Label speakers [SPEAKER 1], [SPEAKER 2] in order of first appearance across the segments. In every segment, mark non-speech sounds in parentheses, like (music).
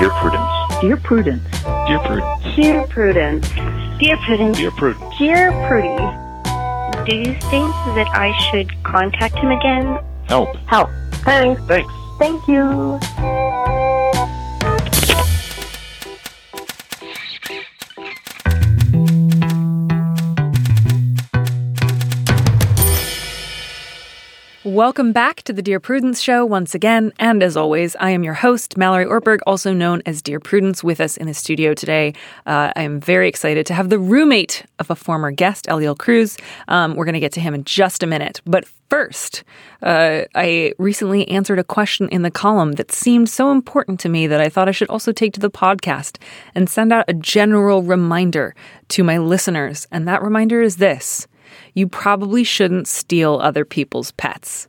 [SPEAKER 1] Dear Prudence.
[SPEAKER 2] Dear Prudence.
[SPEAKER 1] Dear Prudence.
[SPEAKER 3] Dear Prudence. Dear Prudence.
[SPEAKER 1] Dear Prudence.
[SPEAKER 3] Dear Prudy. Do you think that I should contact him again?
[SPEAKER 1] Help.
[SPEAKER 3] Help. Thanks.
[SPEAKER 1] Thanks.
[SPEAKER 3] Thank you.
[SPEAKER 4] Welcome back to the Dear Prudence Show once again. And as always, I am your host, Mallory Ortberg, also known as Dear Prudence, with us in the studio today. Uh, I am very excited to have the roommate of a former guest, Eliel Cruz. Um, we're going to get to him in just a minute. But first, uh, I recently answered a question in the column that seemed so important to me that I thought I should also take to the podcast and send out a general reminder to my listeners. And that reminder is this you probably shouldn't steal other people's pets.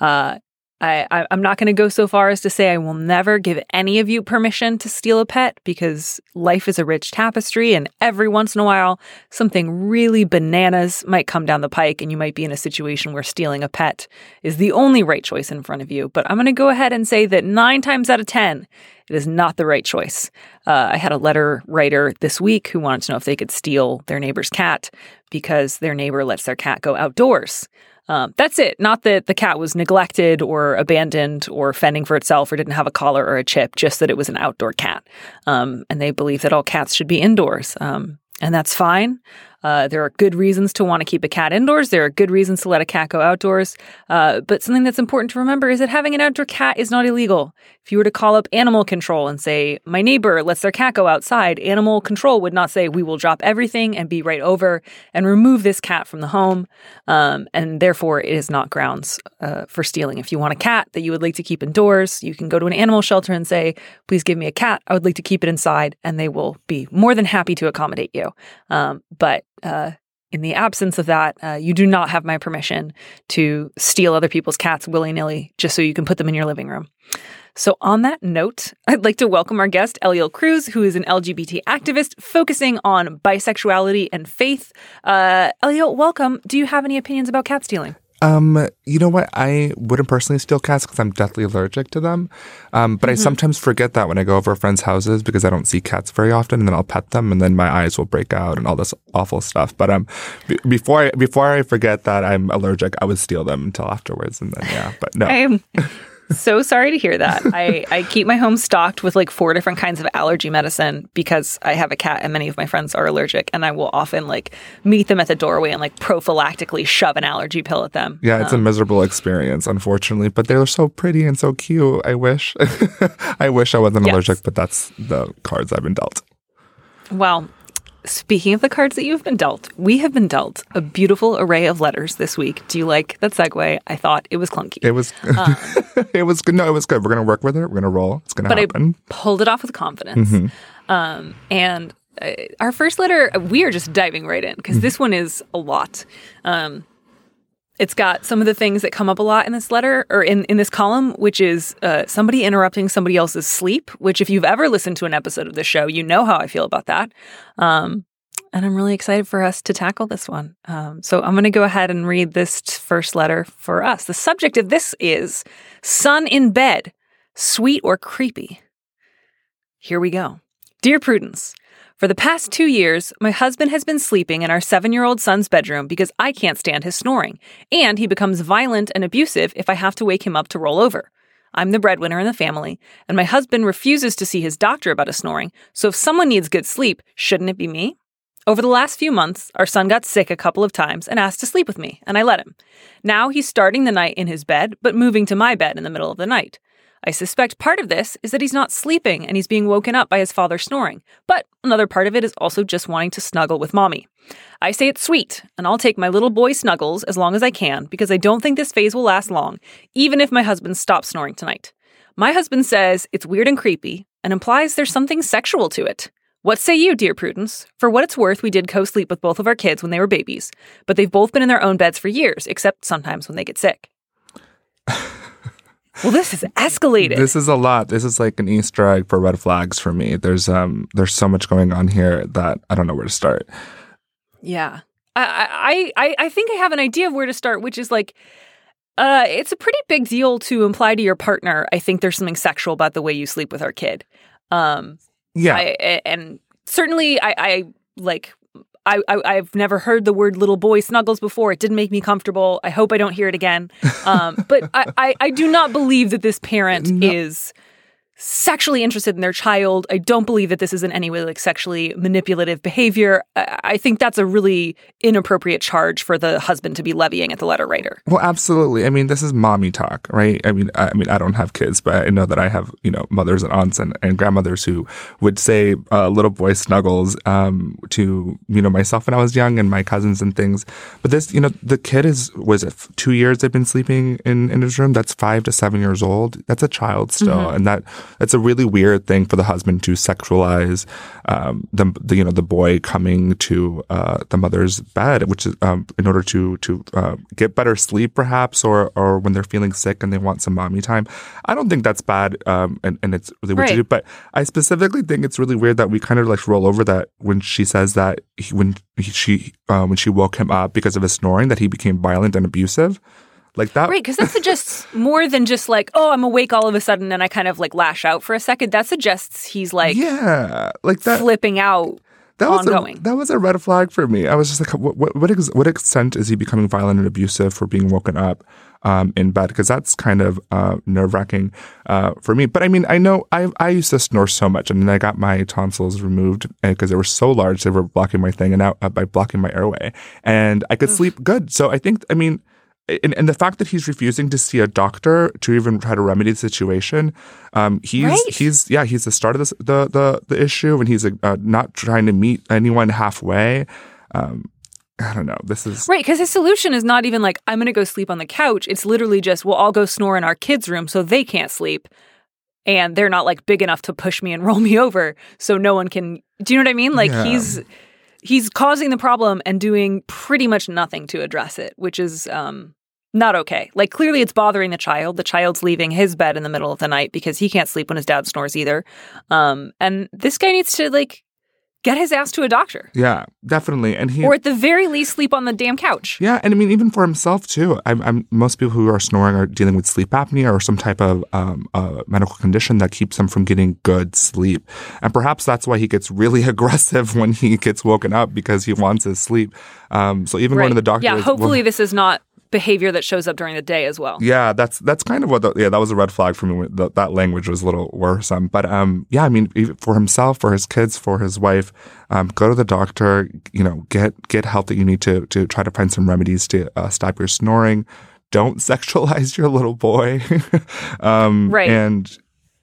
[SPEAKER 4] Uh, I, am not going to go so far as to say I will never give any of you permission to steal a pet because life is a rich tapestry, and every once in a while, something really bananas might come down the pike, and you might be in a situation where stealing a pet is the only right choice in front of you. But I'm going to go ahead and say that nine times out of 10, it is not the right choice. Uh, I had a letter writer this week who wanted to know if they could steal their neighbor's cat because their neighbor lets their cat go outdoors. Um, that's it. Not that the cat was neglected or abandoned or fending for itself or didn't have a collar or a chip, just that it was an outdoor cat. Um, and they believe that all cats should be indoors. Um, and that's fine. Uh, there are good reasons to want to keep a cat indoors. There are good reasons to let a cat go outdoors. Uh, but something that's important to remember is that having an outdoor cat is not illegal. If you were to call up animal control and say, my neighbor lets their cat go outside, animal control would not say, we will drop everything and be right over and remove this cat from the home. Um, and therefore, it is not grounds uh, for stealing. If you want a cat that you would like to keep indoors, you can go to an animal shelter and say, please give me a cat. I would like to keep it inside. And they will be more than happy to accommodate you. Um, but uh, in the absence of that, uh, you do not have my permission to steal other people's cats willy nilly just so you can put them in your living room. So, on that note, (laughs) I'd like to welcome our guest, Eliel Cruz, who is an LGBT activist focusing on bisexuality and faith. Uh, Eliel, welcome. Do you have any opinions about cat stealing?
[SPEAKER 5] Um, you know what? I wouldn't personally steal cats because I'm deathly allergic to them. Um, but mm-hmm. I sometimes forget that when I go over friends' houses because I don't see cats very often, and then I'll pet them, and then my eyes will break out and all this awful stuff. But um, b- before I before I forget that I'm allergic, I would steal them until afterwards, and then yeah. But no.
[SPEAKER 4] So sorry to hear that. I, I keep my home stocked with like four different kinds of allergy medicine because I have a cat and many of my friends are allergic. And I will often like meet them at the doorway and like prophylactically shove an allergy pill at them.
[SPEAKER 5] Yeah, it's um, a miserable experience, unfortunately. But they're so pretty and so cute. I wish. (laughs) I wish I wasn't yes. allergic, but that's the cards I've been dealt.
[SPEAKER 4] Well, Speaking of the cards that you've been dealt, we have been dealt a beautiful array of letters this week. Do you like that segue? I thought it was clunky.
[SPEAKER 5] It was. (laughs) Um, it was good. No, it was good. We're gonna work with it. We're gonna roll. It's gonna
[SPEAKER 4] but
[SPEAKER 5] happen.
[SPEAKER 4] I pulled it off with confidence. Mm-hmm. Um, and uh, our first letter, we are just diving right in because mm-hmm. this one is a lot. Um, it's got some of the things that come up a lot in this letter or in, in this column, which is uh, somebody interrupting somebody else's sleep, which, if you've ever listened to an episode of the show, you know how I feel about that. Um, and I'm really excited for us to tackle this one. Um, so I'm going to go ahead and read this first letter for us. The subject of this is Son in Bed, Sweet or Creepy? Here we go. Dear Prudence, for the past two years, my husband has been sleeping in our seven year old son's bedroom because I can't stand his snoring, and he becomes violent and abusive if I have to wake him up to roll over. I'm the breadwinner in the family, and my husband refuses to see his doctor about his snoring, so if someone needs good sleep, shouldn't it be me? Over the last few months, our son got sick a couple of times and asked to sleep with me, and I let him. Now he's starting the night in his bed, but moving to my bed in the middle of the night. I suspect part of this is that he's not sleeping and he's being woken up by his father snoring, but another part of it is also just wanting to snuggle with mommy. I say it's sweet, and I'll take my little boy snuggles as long as I can because I don't think this phase will last long, even if my husband stops snoring tonight. My husband says it's weird and creepy and implies there's something sexual to it. What say you, dear Prudence? For what it's worth, we did co sleep with both of our kids when they were babies, but they've both been in their own beds for years, except sometimes when they get sick. (laughs) Well, this is escalated.
[SPEAKER 5] This is a lot. This is like an Easter egg for red flags for me. There's um there's so much going on here that I don't know where to start.
[SPEAKER 4] Yeah. I I I think I have an idea of where to start, which is like uh it's a pretty big deal to imply to your partner, I think there's something sexual about the way you sleep with our kid. Um,
[SPEAKER 5] Yeah.
[SPEAKER 4] I, and certainly, I, I like. I, I I've never heard the word little boy snuggles before. It didn't make me comfortable. I hope I don't hear it again. Um, but I, I, I do not believe that this parent (laughs) is sexually interested in their child. I don't believe that this is in any way like sexually manipulative behavior. I, think that's a really inappropriate charge for the husband to be levying at the letter writer.
[SPEAKER 5] Well, absolutely. I mean, this is mommy talk, right? I mean, I, I mean, I don't have kids, but I know that I have, you know, mothers and aunts and, and grandmothers who would say uh, "little boy snuggles" um, to you know myself when I was young and my cousins and things. But this, you know, the kid is was it two years they've been sleeping in in his room. That's five to seven years old. That's a child still, and that that's a really weird thing for the husband to sexualize um, the, the you know the boy coming to uh, the mother's bed, which is um, in order to to uh, get better sleep, perhaps, or or when they're feeling sick and they want some mommy time. I don't think that's bad, um, and and it's really what
[SPEAKER 4] Right.
[SPEAKER 5] to do. But I specifically think it's really weird that we kind of like roll over that when she says that he, when he, she uh, when she woke him up because of his snoring that he became violent and abusive. Like that,
[SPEAKER 4] Right, because that suggests more than just like, oh, I'm awake all of a sudden and I kind of like lash out for a second. That suggests he's like
[SPEAKER 5] yeah, like that.
[SPEAKER 4] flipping out.
[SPEAKER 5] that was
[SPEAKER 4] ongoing.
[SPEAKER 5] A, that was a red flag for me. I was just like, what what what, ex- what extent is he becoming violent and abusive for being woken up um, in bed? Because that's kind of uh, nerve wracking uh, for me. But I mean, I know I I used to snore so much, and then I got my tonsils removed because they were so large they were blocking my thing, and now uh, by blocking my airway, and I could sleep good. So I think, I mean. And, and the fact that he's refusing to see a doctor to even try to remedy the situation, um, he's
[SPEAKER 4] Right.
[SPEAKER 5] he's yeah he's the start of this, the the the issue, and he's uh, not trying to meet anyone halfway. Um, I don't know. This is
[SPEAKER 4] Right, because his solution is not even like, I'm going to go sleep on the couch. It's literally just, we'll all go snore in our kids' room so they can't sleep. And they're not like big enough to push me and (laughs) roll me over so no one can. Do you know what I mean? Like
[SPEAKER 5] Yeah.
[SPEAKER 4] he's. He's causing the problem and doing pretty much nothing to address it, which is um, not okay. Like clearly, it's bothering the child. The child's leaving his bed in the middle of the night because he can't sleep when his dad snores either. Um, and this guy needs to like get his ass to a doctor,
[SPEAKER 5] yeah, definitely. And he
[SPEAKER 4] or at the very least, sleep on the damn couch.
[SPEAKER 5] Yeah, and I mean even for himself too. I'm, I'm most people who are snoring are dealing with sleep apnea or some type of um, uh, medical condition that keeps them from getting good sleep, and perhaps that's why he gets really (laughs) aggressive when he gets woken up because he wants his sleep. Um, so even going to the doctor,
[SPEAKER 4] Yeah,
[SPEAKER 5] is-
[SPEAKER 4] hopefully this is not behavior that shows up during the day as well.
[SPEAKER 5] yeah, that's that's kind of what. The, yeah, that was a red flag for me. The, that language was a little worrisome. But um, yeah, I mean, for himself, for his kids, for his wife, um, go to the doctor. You know, get get help that you need to to try to find some remedies to uh, stop your snoring. Don't (laughs) sexualize your little boy. (laughs) um,
[SPEAKER 4] Right.
[SPEAKER 5] And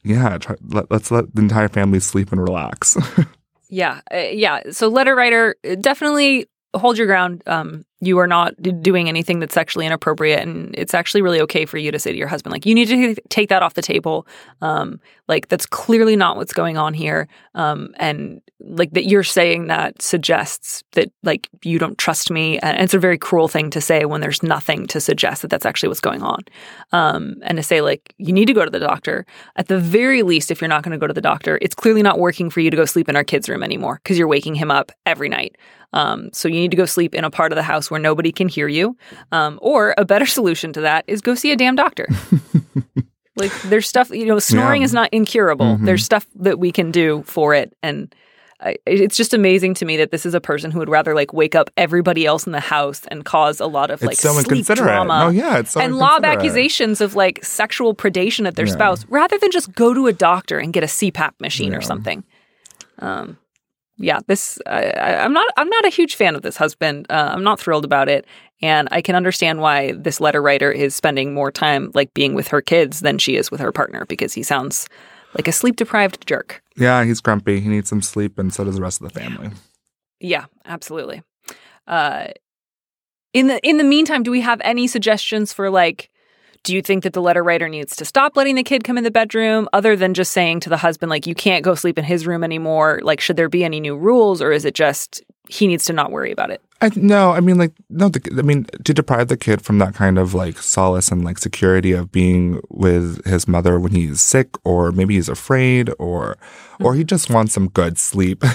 [SPEAKER 5] yeah, try, let, let's let the entire family sleep and relax. (laughs)
[SPEAKER 4] Yeah, uh, yeah. So letter writer, uh, definitely hold your ground. Um, you are not doing anything that's sexually inappropriate, and it's actually really okay for you to say to your husband, like, you need to take that off the table. Um, like that's clearly not what's going on here. Um, and like that you're saying that suggests that like you don't trust me, and it's a very cruel thing to say when there's nothing to suggest that that's actually what's going on. Um, and to say like you need to go to the doctor. At the very least, if you're not going to go to the doctor, it's clearly not working for you to go sleep in our kid's room anymore because you're waking him up every night. Um, so you need to go sleep in a part of the house where nobody can hear you. Um, or a better (laughs) solution to that is go see a damn doctor. (laughs) like there's stuff you know, snoring
[SPEAKER 5] Yeah.
[SPEAKER 4] is not incurable.
[SPEAKER 5] Mhm.
[SPEAKER 4] There's stuff that we can do for it, and I, it's just amazing to me that this is a person who would rather like wake up everybody else in the house and cause a lot of like
[SPEAKER 5] it's so
[SPEAKER 4] sleep drama
[SPEAKER 5] No, yeah, it's so
[SPEAKER 4] and lob accusations of like sexual predation at their
[SPEAKER 5] Yeah.
[SPEAKER 4] spouse rather than just go to a doctor and get a CPAP machine
[SPEAKER 5] Yeah.
[SPEAKER 4] or something. Um, yeah, this I, I'm not. I'm not a huge fan of this husband. Uh, I'm not thrilled about it, and I can understand why this letter writer is spending more time like being with her kids than she is with her partner because he sounds like a sleep deprived jerk.
[SPEAKER 5] Yeah, he's grumpy. He needs some sleep, and so does the rest of the family.
[SPEAKER 4] Yeah, absolutely. Uh, in the in the meantime, do we have any suggestions for like? Do you think that the letter writer needs to stop letting the kid come in the bedroom, other than just saying to the husband like you can't go sleep in his room anymore? Like, should there be any new rules, or is it just he needs to not worry about it.
[SPEAKER 5] I, no, I mean, like, no, the, I mean, to deprive the kid from that kind of like solace and like security of being with his mother when he's sick, or maybe he's afraid, or, or he just wants some good sleep. (laughs)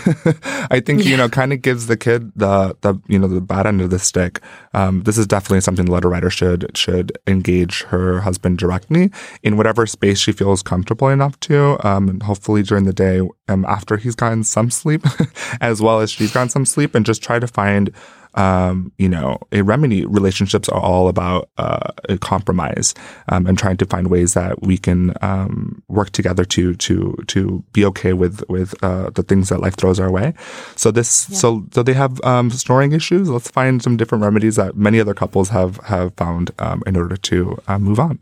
[SPEAKER 5] I think, you know, kind of gives the kid the, the, you know, the bad end of the stick. Um, this is definitely something the letter writer should, should engage her husband directly in whatever space she feels comfortable enough to. Um, and hopefully during the day, um, after he's gotten some sleep, (laughs) as well as she's gotten some sleep, and just try to find um, you know, a remedy. Relationships are all about uh, a compromise um, and trying to find ways that we can um, work together to to to be okay with with uh, the things that life throws our way. So this, yeah. so so they have um, snoring issues. Let's find some different remedies that many other couples have have found um, in order to uh, move on.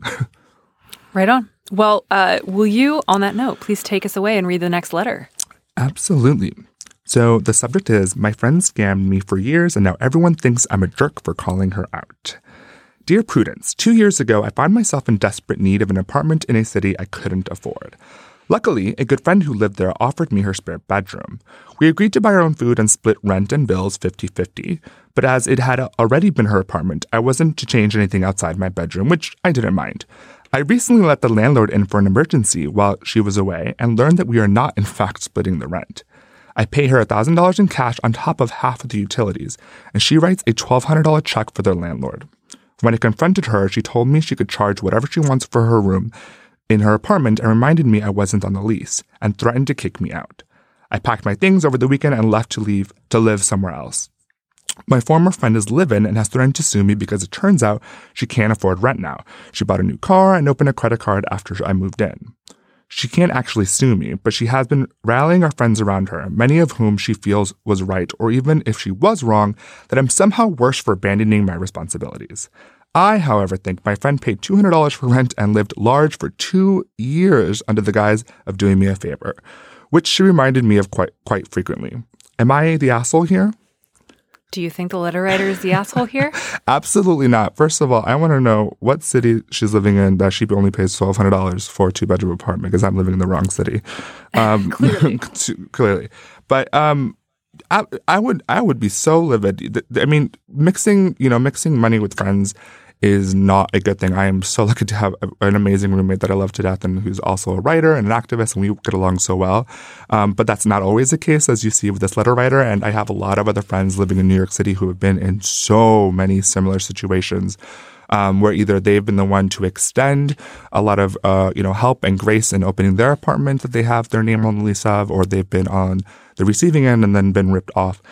[SPEAKER 5] (laughs)
[SPEAKER 4] right on. Well, uh, will you, on that note, please take us away and read the next letter?
[SPEAKER 5] Absolutely. So the subject is My friend scammed me for years, and now everyone thinks I'm a jerk for calling her out. Dear Prudence, two years ago, I found myself in desperate need of an apartment in a city I couldn't afford. Luckily, a good friend who lived there offered me her spare bedroom. We agreed to buy our own food and split rent and bills 50 50. But as it had already been her apartment, I wasn't to change anything outside my bedroom, which I didn't mind. I recently let the landlord in for an emergency while she was away and learned that we are not, in fact, splitting the rent. I pay her $1,000 in cash on top of half of the utilities, and she writes a $1,200 check for their landlord. When I confronted her, she told me she could charge whatever she wants for her room in her apartment and reminded me I wasn't on the lease and threatened to kick me out. I packed my things over the weekend and left to leave to live somewhere else. My former friend is live-in and has threatened to sue me because it turns out she can't afford rent now. She bought a new car and opened a credit card after I moved in. She can't actually sue me, but she has been rallying our friends around her, many of whom she feels was right, or even if she was wrong, that I'm somehow worse for abandoning my responsibilities. I, however, think my friend paid $200 for rent and lived large for two years under the guise of doing me a favor, which she reminded me of quite, quite frequently. Am I the asshole here?
[SPEAKER 4] Do you think the letter writer is the asshole here? (laughs)
[SPEAKER 5] Absolutely not. First of all, I want to know what city she's living in that she only pays twelve hundred dollars for a two bedroom apartment because I'm living in the wrong city. (laughs)
[SPEAKER 4] Um, clearly. (laughs)
[SPEAKER 5] clearly, but um, I, I would I would be so livid. I mean, mixing you know mixing money with friends is not a good thing. I am so (laughs) lucky to have an amazing roommate that I love to death and who's also a writer and an activist, and we get along so well. Um, but that's not always the case, as you see with this letter writer. And I have a lot of other friends living in New York City who have been in so many similar situations. Um, where either they've been the one to extend a lot of uh, you know help and grace in opening their apartment that they have their name on the lease of, or they've been on the receiving end and then been ripped off,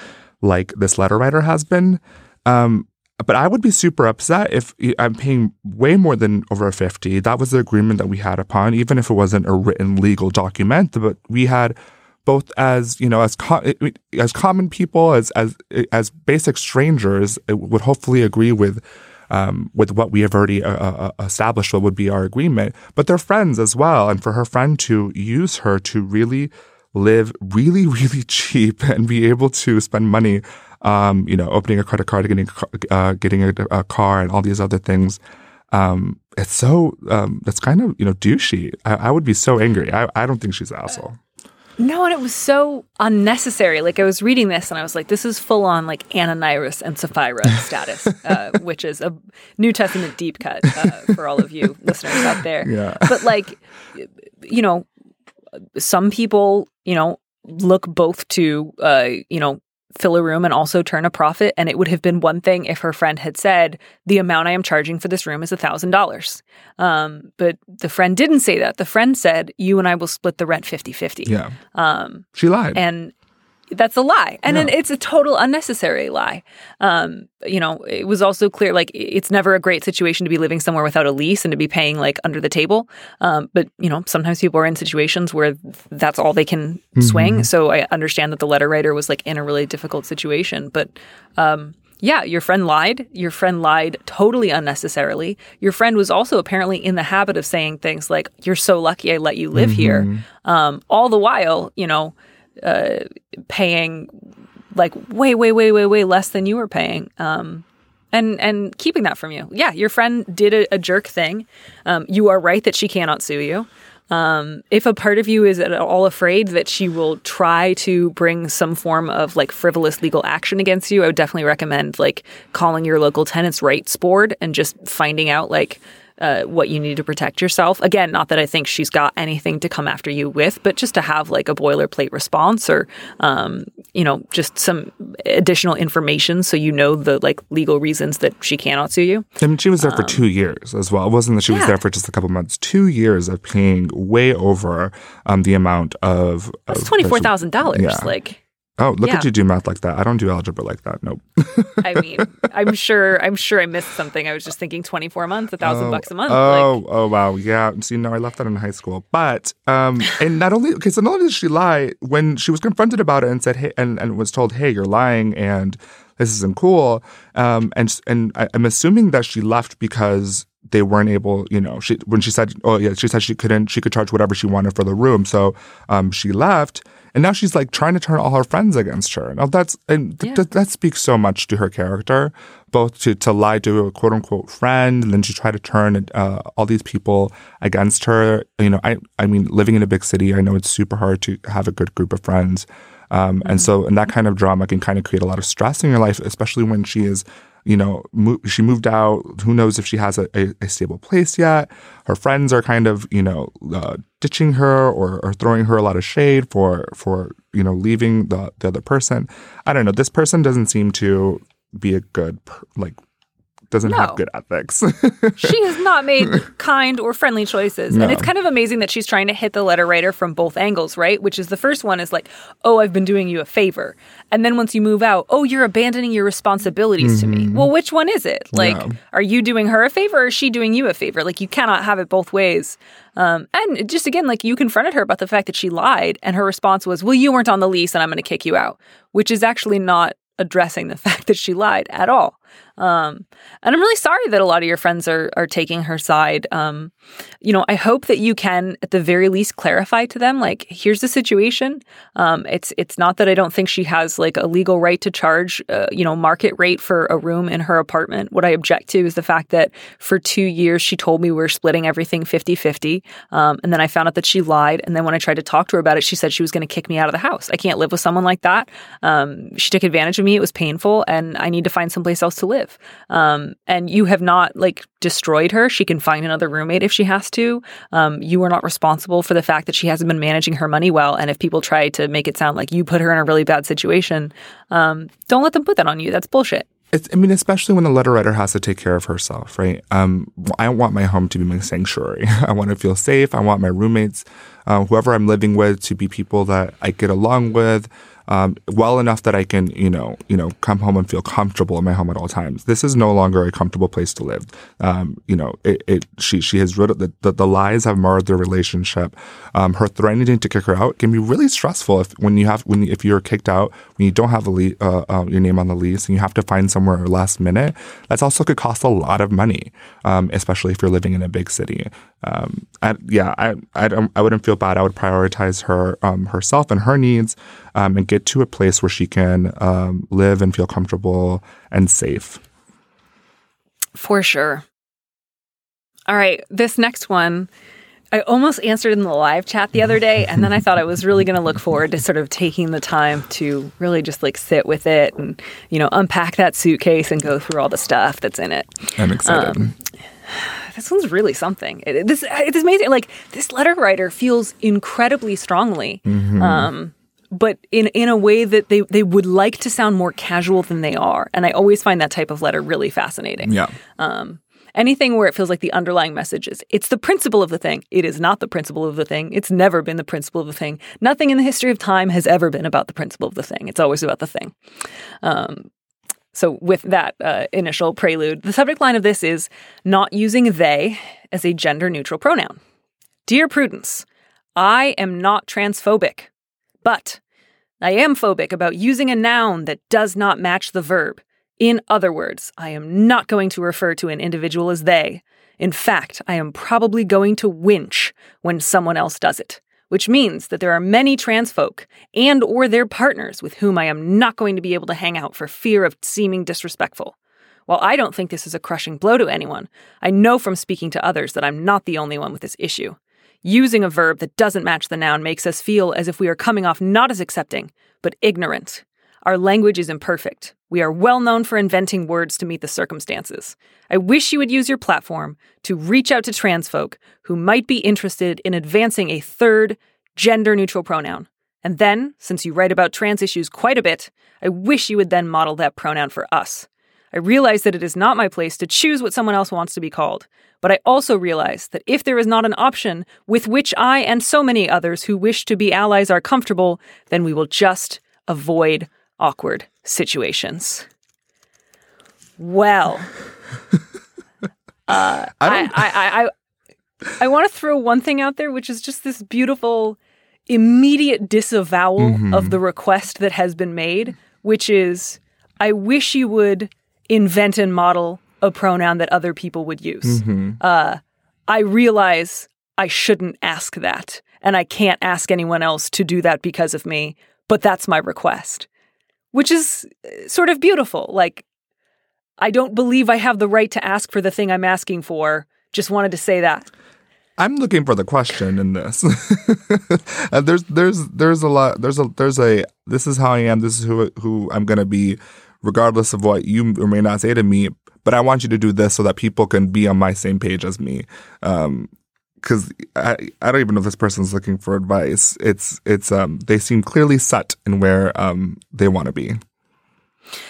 [SPEAKER 5] like this letter writer has been. Um, but I would be super upset if I'm paying way more than over 50. That was the agreement that we had upon, even if it wasn't a written legal document. But we had both as you know as co- as common people as as as basic strangers would hopefully agree with um, with what we have already uh, uh, uh, established what would be our agreement but they're friends as well and for her friend to use her to really live really (laughs) really cheap and be able to spend money um, you know, opening a credit card, getting uh, getting a, a, car, and all these other things. Um, it's so um, that's kind of you know douchey. I, I would be so angry. I, I don't think she's an asshole.
[SPEAKER 4] No, and it was so unnecessary. Like I was reading this and I was like, this is full on like Ananias and Sapphira (laughs) status, uh, which is a New Testament deep cut uh, for all of you (laughs) listeners out there.
[SPEAKER 5] Yeah.
[SPEAKER 4] But like, you know, some people, you know, look both to, uh, you know, fill a room and also turn a profit. And it would have been one thing if her friend had said, the amount I am charging for this room is $1,000. Um, but the friend didn't say that. The friend said, you and I will split the rent 50 50.
[SPEAKER 5] Yeah.
[SPEAKER 4] Um,
[SPEAKER 5] she lied.
[SPEAKER 4] And that's a lie. And then it's a total unnecessary lie. Um, you know, it was also clear like it's never a great situation to be living somewhere without a lease and to be paying like under the table. Um, but, you know, sometimes people are in situations where that's all they can mm-hmm. swing. So I understand that the letter writer was like in a really difficult situation. But, um, yeah, your friend lied. Your friend lied totally unnecessarily. Your friend was also apparently in the habit of saying things like, You're so lucky I let you live mm-hmm. here. Um, all the while, you know, uh, paying like way, way, way, way, way less than you were paying. Um, and and keeping that from you. Yeah, your friend did a, a jerk thing. Um, you are right that she cannot sue you. Um, if a part of you is at all afraid that she will try to bring some form of like frivolous legal action against you, I would definitely recommend like calling your local tenants rights board and just finding out like uh, what you need to protect yourself. Again, not that I think she's got anything to come after you with, but just to have like a boilerplate response or, um, you know, just some additional information so you know the like legal reasons that she cannot sue you.
[SPEAKER 5] I mean, she was there for two years as well. It wasn't that she was
[SPEAKER 4] Um,
[SPEAKER 5] there for just a couple months. Two years of paying way over um, the amount of.
[SPEAKER 4] That's
[SPEAKER 5] of-
[SPEAKER 4] twenty four thousand dollars.
[SPEAKER 5] Yeah.
[SPEAKER 4] Like,
[SPEAKER 5] Oh, look
[SPEAKER 4] Yeah.
[SPEAKER 5] at you do math like that. I don't do algebra like that. Nope. (laughs)
[SPEAKER 4] I mean, I'm sure, I'm sure I missed something. I was just thinking twenty four months, a thousand bucks a month.
[SPEAKER 5] Oh,
[SPEAKER 4] like,
[SPEAKER 5] oh wow, yeah. See, no, I left that in high school. But um, and not only okay, so not only did she lie when she was confronted about it and said, hey, and, and was told, hey, you're lying, and this isn't cool. Um, and and I, I'm assuming that she left because they weren't able, you know, she when she said, oh yeah, she said she couldn't, she could charge whatever she wanted for the room, so um, she left. And now she's like trying to turn all her friends against her. Now that's and th-
[SPEAKER 4] Yeah.
[SPEAKER 5] th- that speaks so much to her character, both to to lie to a quote unquote friend, and then to try to turn uh, all these people against her. You know, I I mean, living in a big city, I know it's super hard to have a good group of friends, um, and so and that kind of drama can kind of create a lot of stress in your life, especially when she is. You know, mo- she moved out. Who knows if she has a, a, a stable place yet? Her friends are kind of, you know, uh, ditching her or, or throwing her a lot of shade for for you know leaving the the other person. I don't know. This person doesn't seem to be a good like doesn't
[SPEAKER 4] No.
[SPEAKER 5] have good ethics. (laughs)
[SPEAKER 4] she has not made (laughs) kind or friendly choices.
[SPEAKER 5] No.
[SPEAKER 4] And it's kind of amazing that she's trying to hit the letter writer from both angles, right? Which is the first one is like, oh, I've been doing you a favor. And then once you move out, oh, you're abandoning your responsibilities to me. Well, which one is it? Like,
[SPEAKER 5] Mm-hmm. Yeah.
[SPEAKER 4] are you doing her a favor or is she doing you a favor? Like, you cannot have it both ways. Um, and just again, like you confronted her about the fact that she lied, and her response was, well, you weren't on the lease and I'm going to kick you out, which is actually not addressing the (laughs) fact that she lied at all. Um, and I'm really sorry that a lot of your friends are are taking her side. Um, you know, I hope that you can, at the very least, clarify to them like, here's the situation. Um, it's it's not that I don't think she has like a legal right to charge, uh, you know, market rate for a room in her apartment. What I object to is the fact that for two years she told me we are splitting everything 50-50. Um, and then I found out that she lied. And then when I tried to talk to her about it, she said she was going to kick me out of the house. I can't live with someone like that. Um, she took advantage of me. It was painful, and I need to find someplace else to live. Um, and you have not like destroyed her. She can find another roommate if she has to. Um, you are not responsible for the fact that she hasn't been managing her money well. And if people try to make it sound like you put her in a really bad situation, um, don't let them put that on you. That's bullshit.
[SPEAKER 5] It's, I mean, especially when the letter writer has to take care of herself, right? Um, I want my home to be my sanctuary. (laughs) I want to feel safe. I want my roommates, uh, whoever I'm living with, to be people that I get along with. Um, well enough that I can, you know, you know, come home and feel comfortable in my home at all times. This is no longer a comfortable place to live. Um, you know, it, it she she has rid the, the the lies have marred their relationship. Um, her threatening to kick her out can be really stressful if when you have when if you're kicked out when you don't have a le- uh, uh, your name on the lease and you have to find somewhere last minute. That's also could cost a lot of money, um, especially if you're living in a big city. Um, I, yeah, I I I wouldn't feel bad. I would prioritize her um, herself and her needs, um, and get to a place where she can um, live and feel comfortable and safe.
[SPEAKER 4] For sure. All right, this next one. I almost answered in the live chat the other day, and then I thought I was really going to look forward to sort of taking the time to really just like sit with it and, you know, unpack that suitcase and go through all the stuff that's in it.
[SPEAKER 5] I'm excited.
[SPEAKER 4] Um, (sighs) This one's really something. It, this it's amazing. Like this letter writer feels incredibly strongly, um, but in in a way that they they would like to sound more casual than they are. And I always find that type of letter really fascinating.
[SPEAKER 5] yeah.
[SPEAKER 4] Anything where it feels like the underlying message is it's the principle of the thing. It is not the principle of the thing. It's never been the principle of the thing. Nothing in the history of time has ever been about the principle of the thing. It's always about the thing. Um, so, with that uh, initial prelude, the subject line of this is not using they as a gender neutral pronoun. Dear Prudence, I am not transphobic, but I am phobic about using a noun that does not match the verb. In other words, I am not going to refer to an individual as they. In fact, I am probably going to winch when someone else does it, which means that there are many trans folk and or their partners with whom I am not going to be able to hang out for fear of seeming disrespectful. While I don't think this is a crushing blow to anyone, I know from speaking to others that I'm not the only one with this issue. Using a verb that doesn't match the noun makes us feel as if we are coming off not as accepting, but ignorant. Our language is imperfect. We are well known for inventing words to meet the circumstances. I wish you would use your platform to reach out to trans folk who might be interested in advancing a third gender neutral pronoun. And then, since you write about trans issues quite a bit, I wish you would then model that pronoun for us. I realize that it is not my place to choose what someone else wants to be called, but I also realize that if there is not an option with which I and so many others who wish to be allies are comfortable, then we will just avoid awkward situations. Well, uh, I, I, I, I, I want to throw one thing out there, which is just this beautiful, immediate disavowal
[SPEAKER 5] Mm-hmm.
[SPEAKER 4] of the request that has been made, which is, I wish you would invent and model a pronoun that other people would use.
[SPEAKER 5] Mm-hmm.
[SPEAKER 4] Uh, I realize I shouldn't ask that, and I can't ask anyone else to do that because of me, but that's my request, which is uh, sort of beautiful. Like, I don't believe I have the right to ask for the thing I'm asking for. Just wanted to say that.
[SPEAKER 5] I'm looking for the question in this. (laughs) Uh, there's there's there's a lot there's a there's a this is how I am. This is who who I'm gonna be, regardless of what you may not say to me. But I want you to do this so that people can be on my same page as me. Um, because I, I don't even know if this person's looking for advice. It's it's um they seem clearly set in where um they want to be.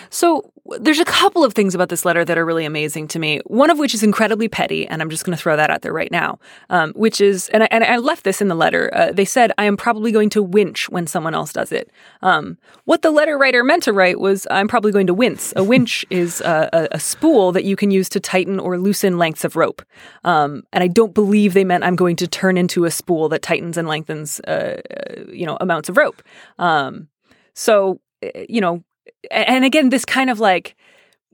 [SPEAKER 4] So there's a couple of things about this letter that are really amazing to me. One of which is incredibly petty, and I'm just going to throw that out there right now. Um, which is, and I, and I left this in the letter. Uh, they said, "I am probably going to winch when someone else does it." Um, what the letter writer meant to write was, "I'm probably going to wince." A winch (laughs) is a, a, a spool that you can use to tighten or loosen lengths of rope. Um, and I don't believe they meant I'm going to turn into a spool that tightens and lengthens, uh, uh, you know, amounts of rope. Um, so, uh, you know, and again, this kind of like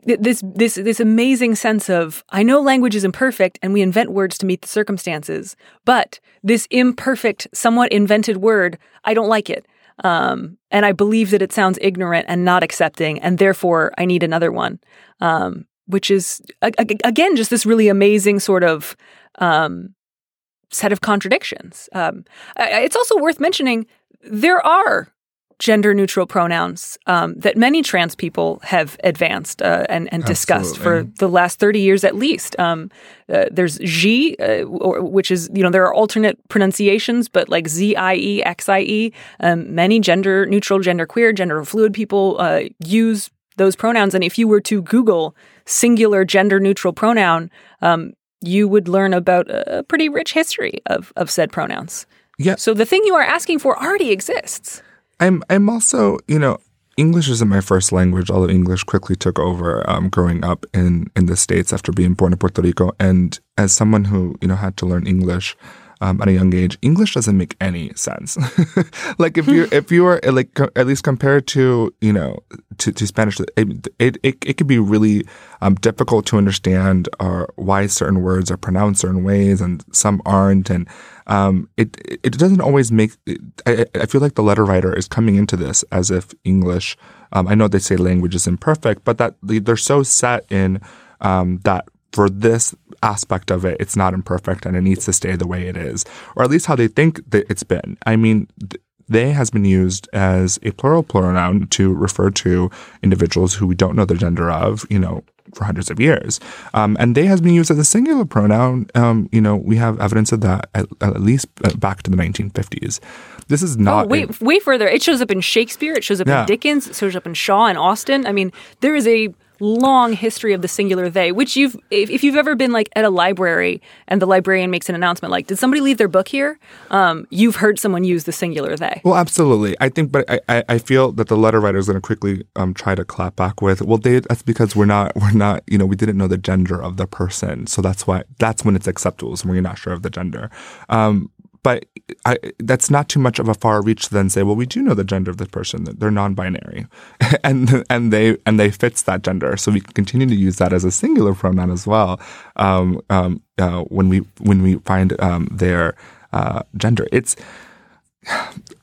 [SPEAKER 4] this this this amazing sense of I know language is imperfect and we invent words to meet the circumstances, but this imperfect, somewhat invented word, I don't like it. Um, and I believe that it sounds ignorant and not accepting, and therefore I need another one. Um, which is again just this really amazing sort of um, set of contradictions. Um, it's also worth mentioning there are gender neutral pronouns um, that many trans people have advanced uh, and, and discussed for the last 30 years at least. Um, uh, there's Xi, uh, or, which is, you know, there are alternate pronunciations, but like Z I E, X I E. Um, many gender neutral, gender queer, gender fluid people uh, use those pronouns. And if you were to Google singular gender neutral pronoun, um, you would learn about a pretty rich history of, of said pronouns.
[SPEAKER 5] Yeah.
[SPEAKER 4] So the thing you are asking for already exists.
[SPEAKER 5] I'm I'm also you know English isn't my first language, although English quickly took over um, growing up in in the states after being born in Puerto Rico. And as someone who you know had to learn English um, at a young age, English doesn't make any sense. (laughs) like if you (laughs) if you are like co- at least compared to you know to, to Spanish, it, it it it could be really um, difficult to understand uh, why certain words are pronounced certain ways and some aren't, and um, it it doesn't always make. I, I feel like the letter writer is coming into this as if English. Um, I know they say language is imperfect, but that they're so set in um, that for this aspect of it, it's not imperfect and it needs to stay the way it is, or at least how they think that it's been. I mean. Th- they has been used as a plural pronoun to refer to individuals who we don't know the gender of, you know, for hundreds of years. Um, and they has been used as a singular pronoun. Um, you know, we have evidence of that at, at least uh, back to the 1950s. This is
[SPEAKER 4] Oh,
[SPEAKER 5] not.
[SPEAKER 4] wait,
[SPEAKER 5] a-
[SPEAKER 4] way further. It shows up in Shakespeare. It shows up
[SPEAKER 5] Yeah.
[SPEAKER 4] in Dickens. It shows up in Shaw and Austen. I mean, there is a long history of the singular they, which you've, if, if you've ever been like at a library and the librarian makes an announcement like, "Did somebody leave their book here?" Um, you've heard someone use the singular they.
[SPEAKER 5] Well, absolutely. I think, but I, I, feel that the letter writer is going to quickly um, try to clap back with, well, they, that's because we're not, we're not, you know, we didn't know the gender of the person, so that's why, that's when it's acceptable, so when you're not sure of the gender. Um, but I, that's not too much of a far reach to then say, well, we do know the gender of this person; they're non-binary, (laughs) and and they and they fits that gender, so we can continue to use that as a singular pronoun as well um, um, uh, when we when we find um, their uh, gender. It's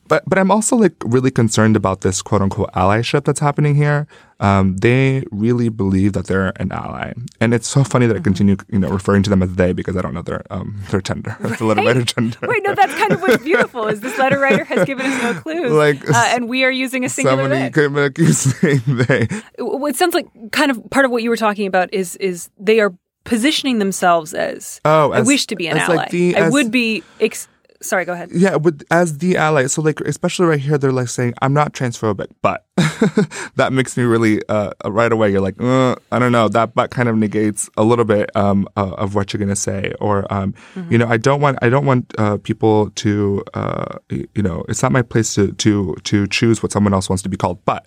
[SPEAKER 5] but but I'm also like really concerned about this quote unquote allyship that's happening here. Um, they really believe that they're an ally, and it's so funny that I continue, you know, referring to them as they because I don't know their um, their gender, (laughs) right? the letter writer gender.
[SPEAKER 4] Wait, no, that's kind of what's beautiful is this letter writer has given us no (laughs) clues,
[SPEAKER 5] like,
[SPEAKER 4] uh, and we are using a singular
[SPEAKER 5] somebody came back saying they.
[SPEAKER 4] It sounds like kind of part of what you were talking about is is they are positioning themselves as
[SPEAKER 5] Oh,
[SPEAKER 4] I wish to be an
[SPEAKER 5] as,
[SPEAKER 4] ally.
[SPEAKER 5] like, the-
[SPEAKER 4] I
[SPEAKER 5] as-
[SPEAKER 4] would be. Ex- sorry, go ahead.
[SPEAKER 5] Yeah, with as the ally. So like, especially right here, they're like saying, "I'm not transphobic," but (laughs) that makes me really uh, right away. You're like, uh, I don't know. That but kind of negates a little bit um, uh, of what you're gonna say, or um, you know, I don't want I don't want uh, people to uh, you know, it's not my place to to to choose what someone else wants to be called. But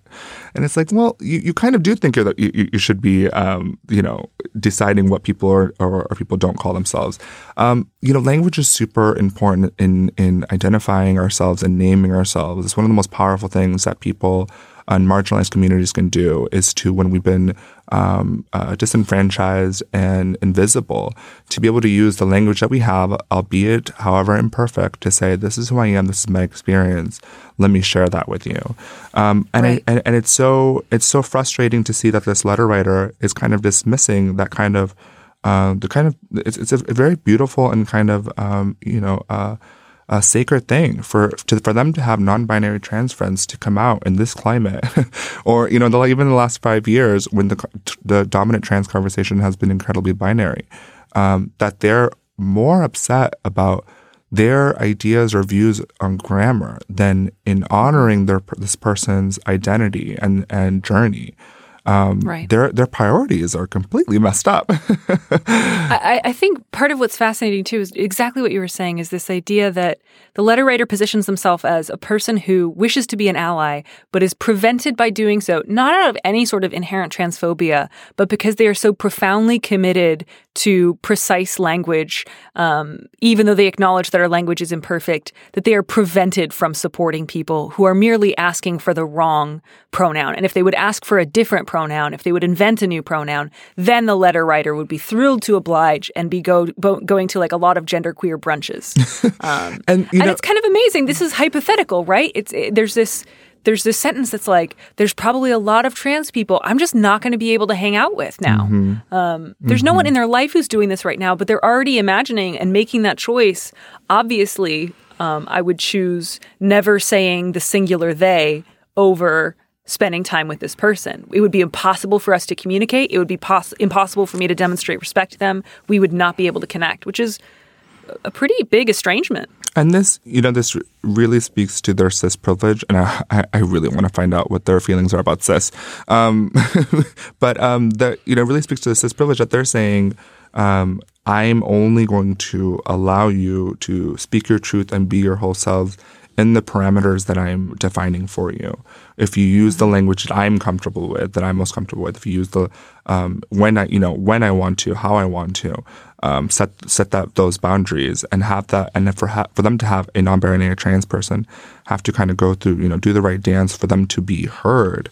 [SPEAKER 5] and it's like, well, you, you kind of do think that you, you you should be um, you know deciding what people are or, or people don't call themselves. Um, you know, language is super important in in identifying ourselves and naming ourselves. It's one of the most powerful things that people and marginalized communities can do is to when we've been um, uh, disenfranchised and invisible to be able to use the language that we have, albeit however imperfect, to say this is who I am, this is my experience. Let me share that with you. Um, and,
[SPEAKER 4] Right.
[SPEAKER 5] I, and and it's so it's so frustrating to see that this letter writer is kind of dismissing that kind of uh, the kind of it's it's a very beautiful and kind of um, you know. Uh, a sacred thing for to, for them to have non-binary trans friends to come out in this climate, (laughs) or you know, the, even the last five years when the the dominant trans conversation has been incredibly binary, um, that they're more upset about their ideas or views on grammar than in honoring their this person's identity and and journey. Um,
[SPEAKER 4] Right.
[SPEAKER 5] Their their priorities are completely messed up. (laughs)
[SPEAKER 4] I, I think part of what's fascinating too is exactly what you were saying is this idea that the letter writer positions himself as a person who wishes to be an ally, but is prevented by doing so, not out of any sort of inherent transphobia, but because they are so profoundly committed to precise language, um, even though they acknowledge that our language is imperfect, that they are prevented from supporting people who are merely asking for the wrong pronoun. And if they would ask for a different pronoun, if they would invent a new pronoun, then the letter writer would be thrilled to oblige and be go, bo- going to like a lot of genderqueer brunches. (laughs) Um,
[SPEAKER 5] and you
[SPEAKER 4] and
[SPEAKER 5] know,
[SPEAKER 4] it's kind of amazing. This is hypothetical, right? It's it, there's this there's this sentence that's like there's probably a lot of trans people I'm just not going to be able to hang out with now.
[SPEAKER 5] Mm-hmm.
[SPEAKER 4] Um, there's no one in their life who's doing this right now, but they're already imagining and making that choice. Obviously, um, I would choose never saying the singular they over spending time with this person. It would be impossible for us to communicate. It would be poss- impossible for me to demonstrate respect to them. We would not be able to connect, which is a pretty big estrangement.
[SPEAKER 5] And this, you know, this really speaks to their cis privilege, and I, I- I really want to find out what their feelings are about cis. Um, (laughs) but um, that you know really speaks to the cis privilege that they're saying. Um, I'm only going to allow you to speak your truth and be your whole selves in the parameters that I'm defining for you. If you use the language that I'm comfortable with, that I'm most comfortable with, if you use the um, when I you know when I want to, how I want to, um, set set that those boundaries and have that, and for ha- for them to have a non-binary trans person have to kind of go through you know do the right dance for them to be heard.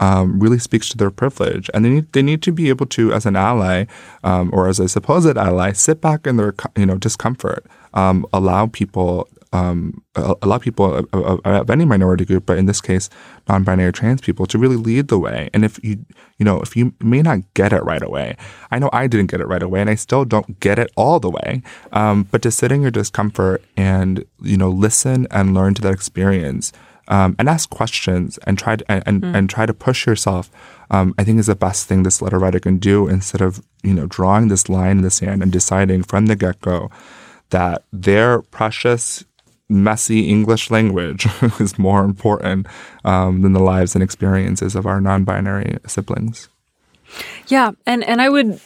[SPEAKER 5] Um, really speaks to their privilege, and they need they need to be able to, as an ally um, or as a supposed ally, sit back in their you know discomfort, um, allow people um, a- allow people of, of, of any minority group, but in this case, non-binary trans people, to really lead the way. And if you, you know, if you may not get it right away, I know I didn't get it right away, and I still don't get it all the way. Um, but to sit in your discomfort and you know listen and learn to that experience. Um, and ask questions and try to, and, and, and try to push yourself. Um, I think is the best thing this letter writer can do instead of you know drawing this line in the sand and deciding from the get go that their precious messy English language (laughs) is more important um, than the lives and experiences of our non-binary siblings.
[SPEAKER 4] Yeah, and and I would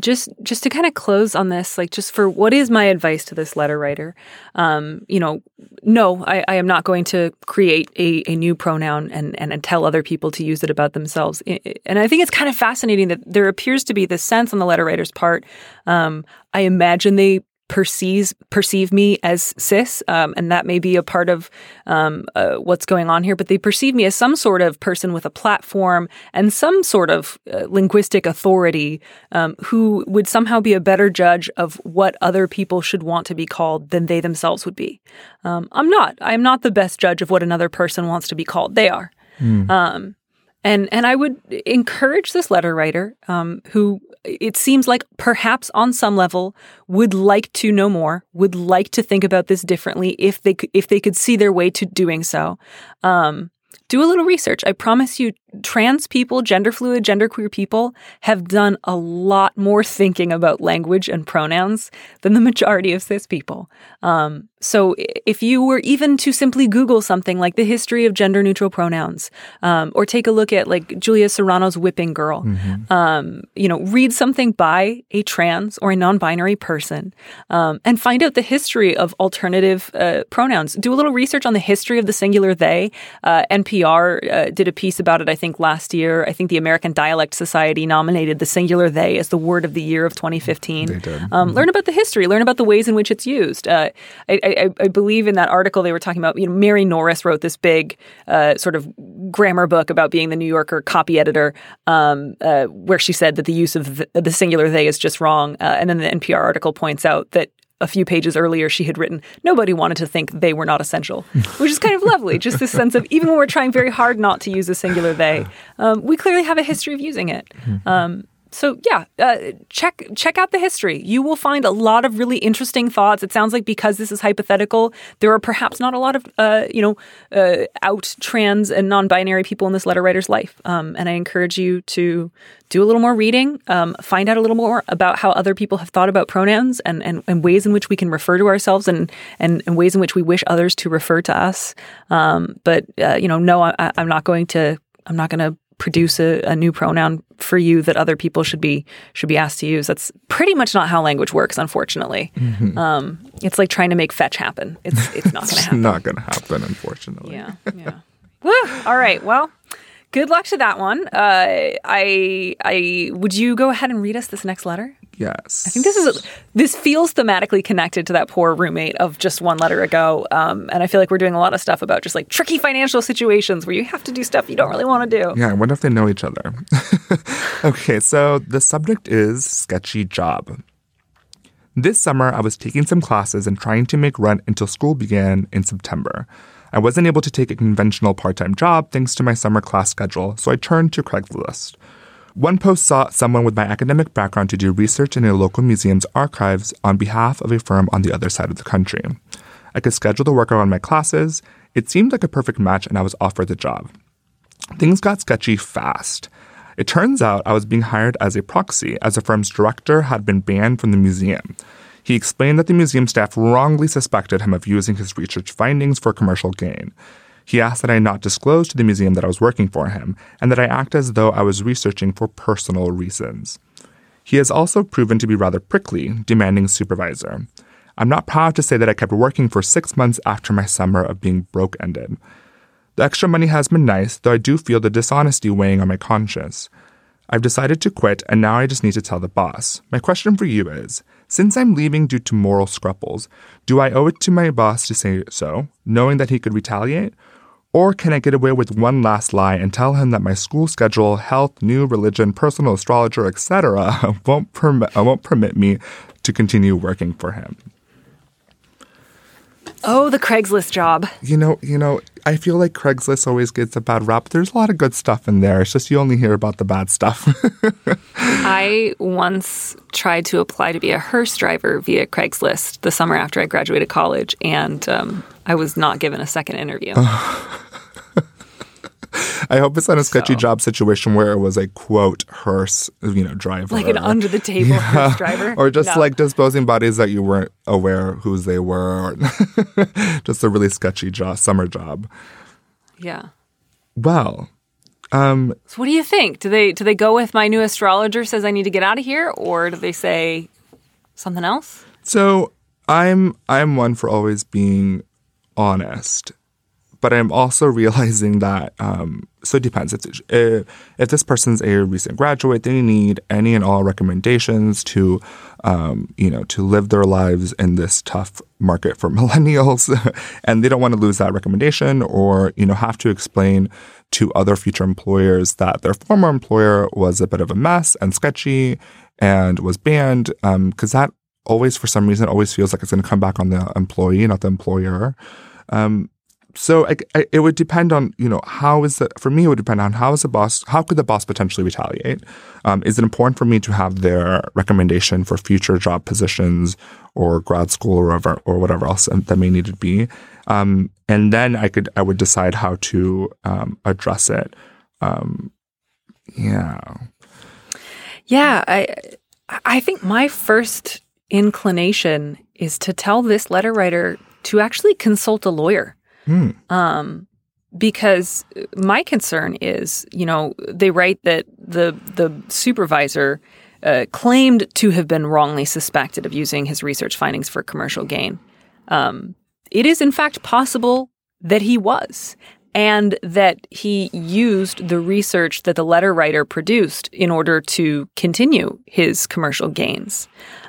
[SPEAKER 4] just just to kind of close on this, like just for what is my advice to this letter writer? Um, you know, no, I, I am not going to create a, a new pronoun and, and tell other people to use it about themselves. And I think it's kind of fascinating that there appears to be this sense on the letter writer's part. Um, I imagine they perceives perceive me as cis, um, and that may be a part of um, uh, what's going on here. But they perceive me as some sort of person with a platform and some sort of uh, linguistic authority um, who would somehow be a better judge of what other people should want to be called than they themselves would be. Um, I'm not. I'm not the best judge of what another person wants to be called. They are. Um, and and I would encourage this letter writer, um, who it seems like perhaps on some level would like to know more, would like to think about this differently if they could, if they could see their way to doing so. Um, do a little research. I promise you, trans people, gender fluid, genderqueer people have done a lot more thinking about language and pronouns than the majority of cis people. Um, so if you were even to simply Google something like the history of gender neutral pronouns, um, or take a look at like Julia Serano's Whipping Girl,
[SPEAKER 5] Mm-hmm.
[SPEAKER 4] um, you know, read something by a trans or a non-binary person, um, and find out the history of alternative uh, pronouns. Do a little research on the history of the singular they. Uh, NPR uh, did a piece about it, I think, last year. I think the American Dialect Society nominated the singular they as the word of the year of 2015.
[SPEAKER 5] They did.
[SPEAKER 4] Um, learn about the history. Learn about the ways in which it's used. Uh, I, I, I believe in that article they were talking about. You know, Mary Norris wrote this big uh, sort of grammar book about being the New Yorker copy editor, um, uh, where she said that the use of the, the singular they is just wrong. Uh, and then the NPR article points out that a few pages earlier she had written nobody wanted to think they were not essential (laughs) which is kind of lovely. Just this sense of even when we're trying very hard not to use a singular they um, we clearly have a history of using it. Um, so yeah, uh, check check out the history. You will find a lot of really interesting thoughts. It sounds like because this is hypothetical, there are perhaps not a lot of uh, you know uh, out trans and non-binary people in this letter writer's life. Um, and I encourage you to do a little more reading, um, find out a little more about how other people have thought about pronouns and, and, and ways in which we can refer to ourselves and, and, and ways in which we wish others to refer to us. Um, but uh, you know, no, I, I'm not going to. I'm not going to produce a, a, new pronoun for you that other people should be should be asked to use. That's pretty much not how language works, unfortunately.
[SPEAKER 5] Mm-hmm.
[SPEAKER 4] Um, it's like trying to make fetch happen. It's it's not going (laughs) to happen.
[SPEAKER 5] Not going to happen, unfortunately.
[SPEAKER 4] Yeah, yeah. Woo! All right. Well, good luck to that one. Uh, I I would you go ahead and read us this next letter?
[SPEAKER 5] Yes.
[SPEAKER 4] I think this is this feels thematically connected to that poor roommate of just one letter ago, um, and I feel like we're doing a lot of stuff about just like tricky financial situations where you have to do stuff you don't really want to do.
[SPEAKER 5] Yeah, I wonder if they know each other. (laughs) okay, so the subject is sketchy job. This summer, I was taking some classes and trying to make rent until school began in September. I wasn't able to take a conventional part time job thanks to my summer class schedule, so I turned to Craigslist. One post sought someone with my academic background to do research in a local museum's archives on behalf of a firm on the other side of the country. I could schedule the work around my classes. It seemed like a perfect match, and I was offered the job. Things got sketchy fast. It turns out I was being hired as a proxy, as the firm's director had been banned from the museum. He explained that the museum staff wrongly suspected him of using his research findings for commercial gain. He asked that I not disclose to the museum that I was working for him, and that I act as though I was researching for personal reasons. He has also proven to be rather prickly, demanding supervisor. I'm not proud to say that I kept working for six months after my summer of being broke ended. The extra money has been nice, though I do feel the dishonesty weighing on my conscience. I've decided to quit, and now I just need to tell the boss. My question for you is since I'm leaving due to moral scruples, do I owe it to my boss to say so, knowing that he could retaliate? Or can I get away with one last lie and tell him that my school schedule, health, new religion, personal astrologer, etc., (laughs) won't permit uh, won't permit me to continue working for him?
[SPEAKER 4] Oh, the Craigslist job.
[SPEAKER 5] You know, you know, I feel like Craigslist always gets a bad rap. There's a lot of good stuff in there. It's just you only hear about the bad stuff. (laughs)
[SPEAKER 4] I once tried to apply to be a hearse driver via Craigslist the summer after I graduated college, and um, I was not given a second interview. (laughs)
[SPEAKER 5] I hope it's not a sketchy
[SPEAKER 4] So.
[SPEAKER 5] job situation where it was a quote hearse, you know, driver,
[SPEAKER 4] like an under the table hearse driver.
[SPEAKER 5] or just
[SPEAKER 4] No.
[SPEAKER 5] like disposing bodies that you weren't aware whose they were, or (laughs) just a really sketchy job, summer job.
[SPEAKER 4] Yeah.
[SPEAKER 5] Well, um,
[SPEAKER 4] So what do you think? Do they do they go with my new astrologer says I need to get out of here, or do they say something else?
[SPEAKER 5] so I'm I'm one for always being honest, but I'm also realizing that um, so it depends. If, if, if this person's a recent graduate, they need any and all recommendations to um, you know to live their lives in this tough market for (laughs) millennials, and they don't want to lose that recommendation or you know have to explain to other future employers that their former employer was a bit of a mess and sketchy and was banned because um, that always for some reason always feels like it's going to come back on the employee, not the employer. Um, so I, I, it would depend on you know how is it for me it would depend on how is the boss how could the boss potentially retaliate? Um, is it important for me to have their recommendation for future job positions or grad school or whatever or whatever else that may need to be? Um, and then I could I would decide how to um, address it. Um, yeah.
[SPEAKER 4] Yeah I I think my first inclination is to tell this letter writer to actually consult a lawyer. Mm. Um, because my concern is, you know, they write that the the supervisor uh, claimed to have been wrongly suspected of using his research findings for commercial gain. Um, it is in fact possible that he was, and that he used the research that the letter writer produced in order to continue his commercial gains.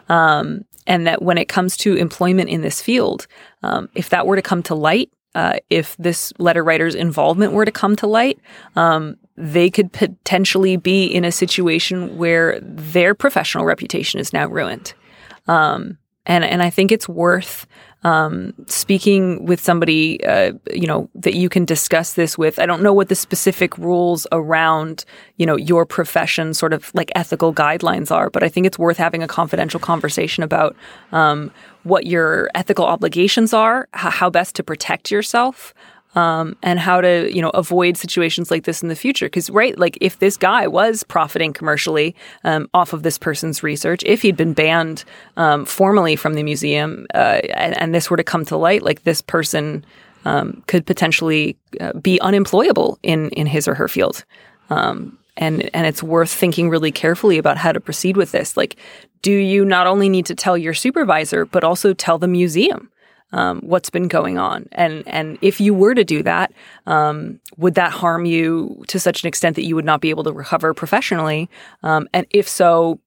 [SPEAKER 4] Um, and that when it comes to employment in this field, um, if that were to come to light, uh, if this letter writer's involvement were to come to light, um, they could potentially be in a situation where their professional reputation is now ruined. Um, and and I think it's worth um, speaking with somebody, uh, you know, that you can discuss this with. I don't know what the specific rules around, you know, your profession sort of like ethical guidelines are, but I think it's worth having a confidential conversation about um, what your ethical obligations are, how best to protect yourself um, and how to you know avoid situations like this in the future. Because right, like if this guy was profiting commercially um, off of this person's research, if he'd been banned um, formally from the museum, uh, and, and, this were to come to light, like this person um, could potentially uh, be unemployable in in his or her field. Um, and and it's worth thinking really carefully about how to proceed with this. Like, do you not only need to tell your supervisor, but also tell the museum? um, what's been going on. And and if you were to do that, um, would that harm you to such an extent that you would not be able to recover professionally? Um, and if so,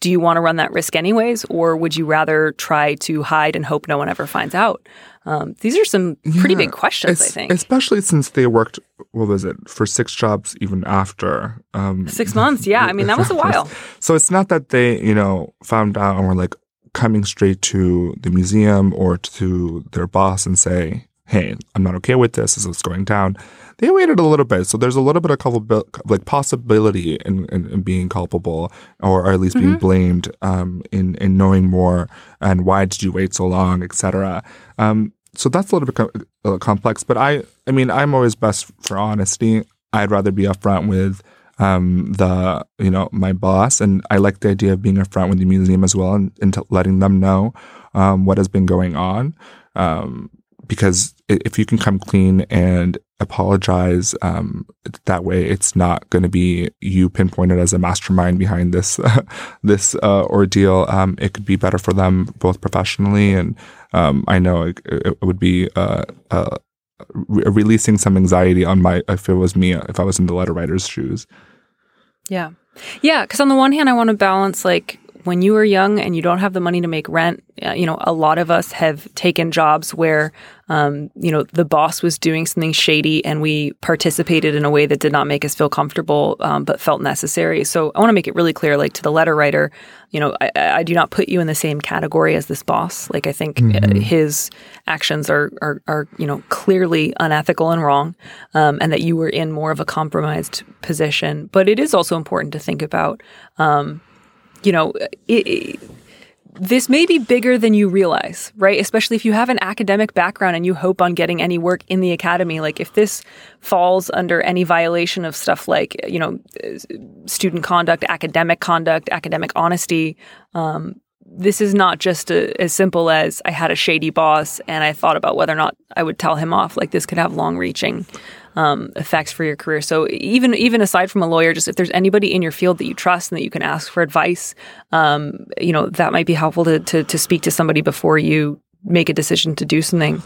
[SPEAKER 4] do you want to run that risk anyways, or would you rather try to hide and hope no one ever finds out? Um, these are some pretty yeah, big questions, I think.
[SPEAKER 5] Especially since they worked, what was it, for six jobs even after.
[SPEAKER 4] Um, six months, yeah. I mean, that was a (laughs) while.
[SPEAKER 5] So it's not that they, you know, found out and were like, coming straight to the museum or to their boss and say, hey, I'm not okay with this. This is going down. They waited a little bit. So there's a little bit of culpabil- like possibility in, in, in, being culpable or, at least mm-hmm. being blamed um, in, in knowing more and why did you wait so long, etc. Um, so that's a little bit co- uh, complex. But I, I mean, I'm always best for honesty. I'd rather be upfront with um, the you know my boss, and I like the idea of being upfront with the museum as well and, and letting them know um, what has been going on. Um, because if you can come clean and apologize um, that way, it's not going to be you pinpointed as a mastermind behind this (laughs) this uh, ordeal. Um, it could be better for them both professionally, and um, I know it, it, would be uh, uh re- releasing some anxiety on my if it was me if I was in the letter writer's shoes.
[SPEAKER 4] Yeah. Yeah, because on the one hand, I want to balance like when you were young and you don't have the money to make rent, uh, you know, a lot of us have taken jobs where, um, you know, the boss was doing something shady and we participated in a way that did not make us feel comfortable, um, but felt necessary. So I want to make it really clear, like to the letter writer, you know, I, I do not put you in the same category as this boss. Like I think uh, mm-hmm. his actions are, are, are, you know, clearly unethical and wrong, um, and that you were in more of a compromised position. But it is also important to think about, um, you know, it, it, this may be bigger than you realize, right? Especially if you have an academic background and you hope on getting any work in the academy. Like if this falls under any violation of stuff like, you know, student conduct, academic conduct, academic honesty, um, this is not just a, as simple as I had a shady boss and I thought about whether or not I would tell him off. Like this could have long reaching um, effects for your career. So even even aside from a lawyer, just if there's anybody in your field that you trust and that you can ask for advice, um, you know that might be helpful to, to to speak to somebody before you make a decision to do something.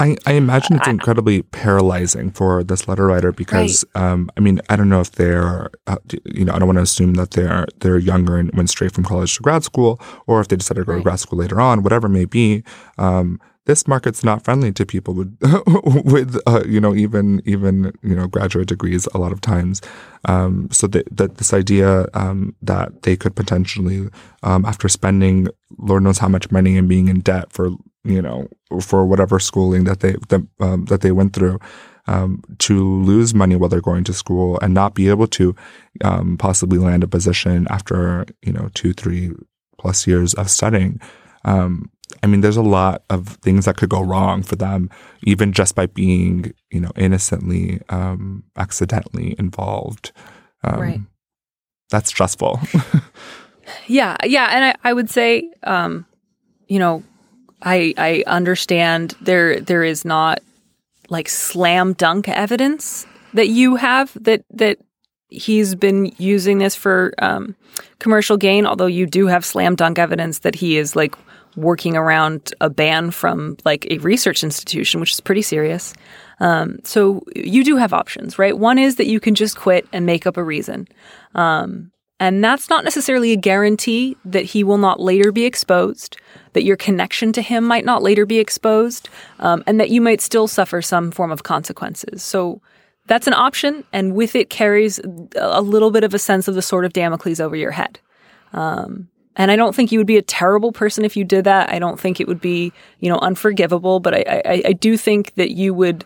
[SPEAKER 5] I, I imagine it's incredibly paralyzing for this letter writer because um, I mean I don't know if they're uh, you know I don't want to assume that they're they're younger and went straight from college to grad school or if they decided to go to grad school later on whatever it may be um, this market's not friendly to people with (laughs) with uh, you know even even you know graduate degrees a lot of times. Um, so that, that this idea um, that they could potentially um, after spending Lord knows how much money and being in debt for you know for whatever schooling that they that, um, that they went through um, to lose money while they're going to school and not be able to um, possibly land a position after you know two three plus years of studying um, I mean, there's a lot of things that could go wrong for them, even just by being, you know, innocently, um, accidentally involved. Um,
[SPEAKER 4] Right.
[SPEAKER 5] That's stressful. (laughs)
[SPEAKER 4] Yeah, yeah, and I, I would say, um, you know, I I understand there there is not like slam dunk evidence that you have that that he's been using this for um, commercial gain. Although you do have slam dunk evidence that he is like working around a ban from like a research institution, which is pretty serious. Um, so you do have options, right? One is that you can just quit and make up a reason. Um, and that's not necessarily a guarantee that he will not later be exposed, that your connection to him might not later be exposed, um, and that you might still suffer some form of consequences. So that's an option, and with it carries a little bit of a sense of the sword of Damocles over your head. Um, and I don't think you would be a terrible person if you did that. I don't think it would be, you know, unforgivable. But I, I, I do think that you would,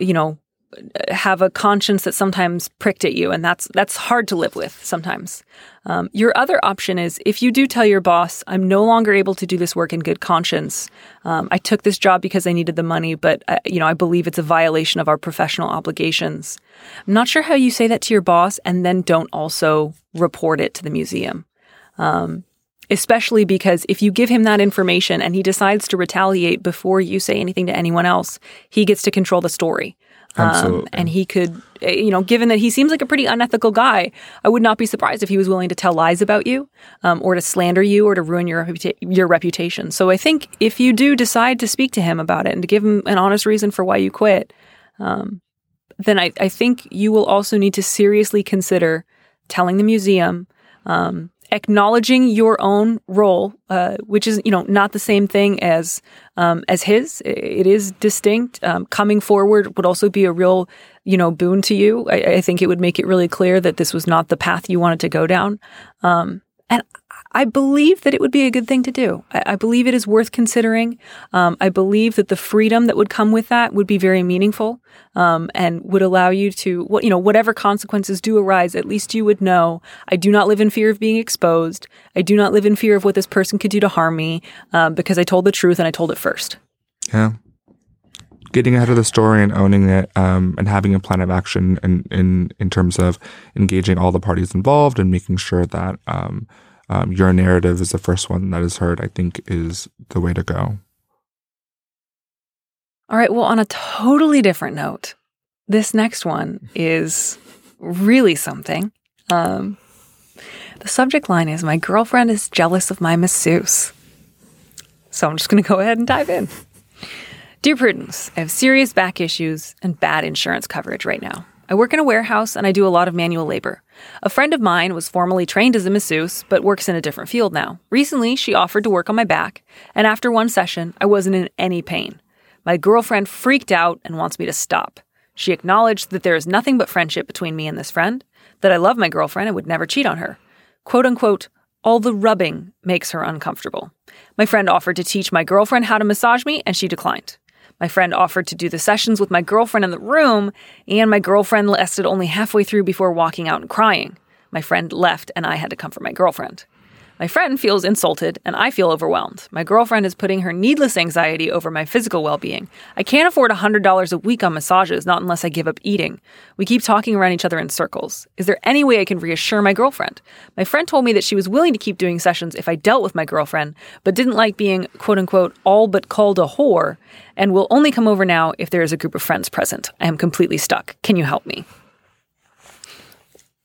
[SPEAKER 4] you know, have a conscience that sometimes pricked at you, and that's that's hard to live with sometimes. Um, your other option is if you do tell your boss, "I'm no longer able to do this work in good conscience. Um, I took this job because I needed the money, but uh, you know I believe it's a violation of our professional obligations." I'm not sure how you say that to your boss, and then don't also report it to the museum especially because if you give him that information and he decides to retaliate before you say anything to anyone else, he gets to control the story. Um, and he could, eh, you know, given that he seems like a pretty unethical guy, I would not be surprised if he was willing to tell lies about you, um, or to slander you, or to ruin your reputa- your reputation. So I think if you do decide to speak to him about it and to give him an honest reason for why you quit, um, then I, I think you will also need to seriously consider telling the museum, um, acknowledging your own role, uh, which is you know not the same thing as um, as his. It is distinct. Um, coming forward would also be a real you know boon to you. I, I think it would make it really clear that this was not the path you wanted to go down. Um, and I believe that it would be a good thing to do. I, I believe it is worth considering. Um, I believe that the freedom that would come with that would be very meaningful um, and would allow you to, what you know, whatever consequences do arise, at least you would know. I do not live in fear of being exposed. I do not live in fear of what this person could do to harm me um, because I told the truth and I told it first.
[SPEAKER 5] yeah. Getting ahead of the story and owning it, um, and having a plan of action in, in in terms of engaging all the parties involved and making sure that um, your narrative is the first one that is heard, I think is the way to go.
[SPEAKER 4] All right. Well, on a totally different note, this next one is really something. Um, the subject line is My girlfriend is jealous of my masseuse. So I'm just going to go ahead and dive in. Dear Prudence, I have serious back issues and bad insurance coverage right now. I work in a warehouse and I do a lot of manual labor. A friend of mine was formerly trained as a masseuse, but works in a different field now. Recently, she offered to work on my back, and after one session, I wasn't in any pain. My girlfriend freaked out and wants me to stop. She acknowledged that there is nothing but friendship between me and this friend, that I love my girlfriend and would never cheat on her. Quote unquote, all the rubbing makes her uncomfortable. My friend offered to teach my girlfriend how to massage me, and she declined. My friend offered to do the sessions with my girlfriend in the room, and my girlfriend lasted only halfway through before walking out and crying. My friend left, and I had to comfort my girlfriend. My friend feels insulted, and I feel overwhelmed. My girlfriend is putting her needless anxiety over my physical well being. I can't afford $100 a week on massages, not unless I give up eating. We keep talking around each other in circles. Is there any way I can reassure my girlfriend? My friend told me that she was willing to keep doing sessions if I dealt with my girlfriend, but didn't like being, quote unquote, all but called a whore, and will only come over now if there is a group of friends present. I am completely stuck. Can you help me?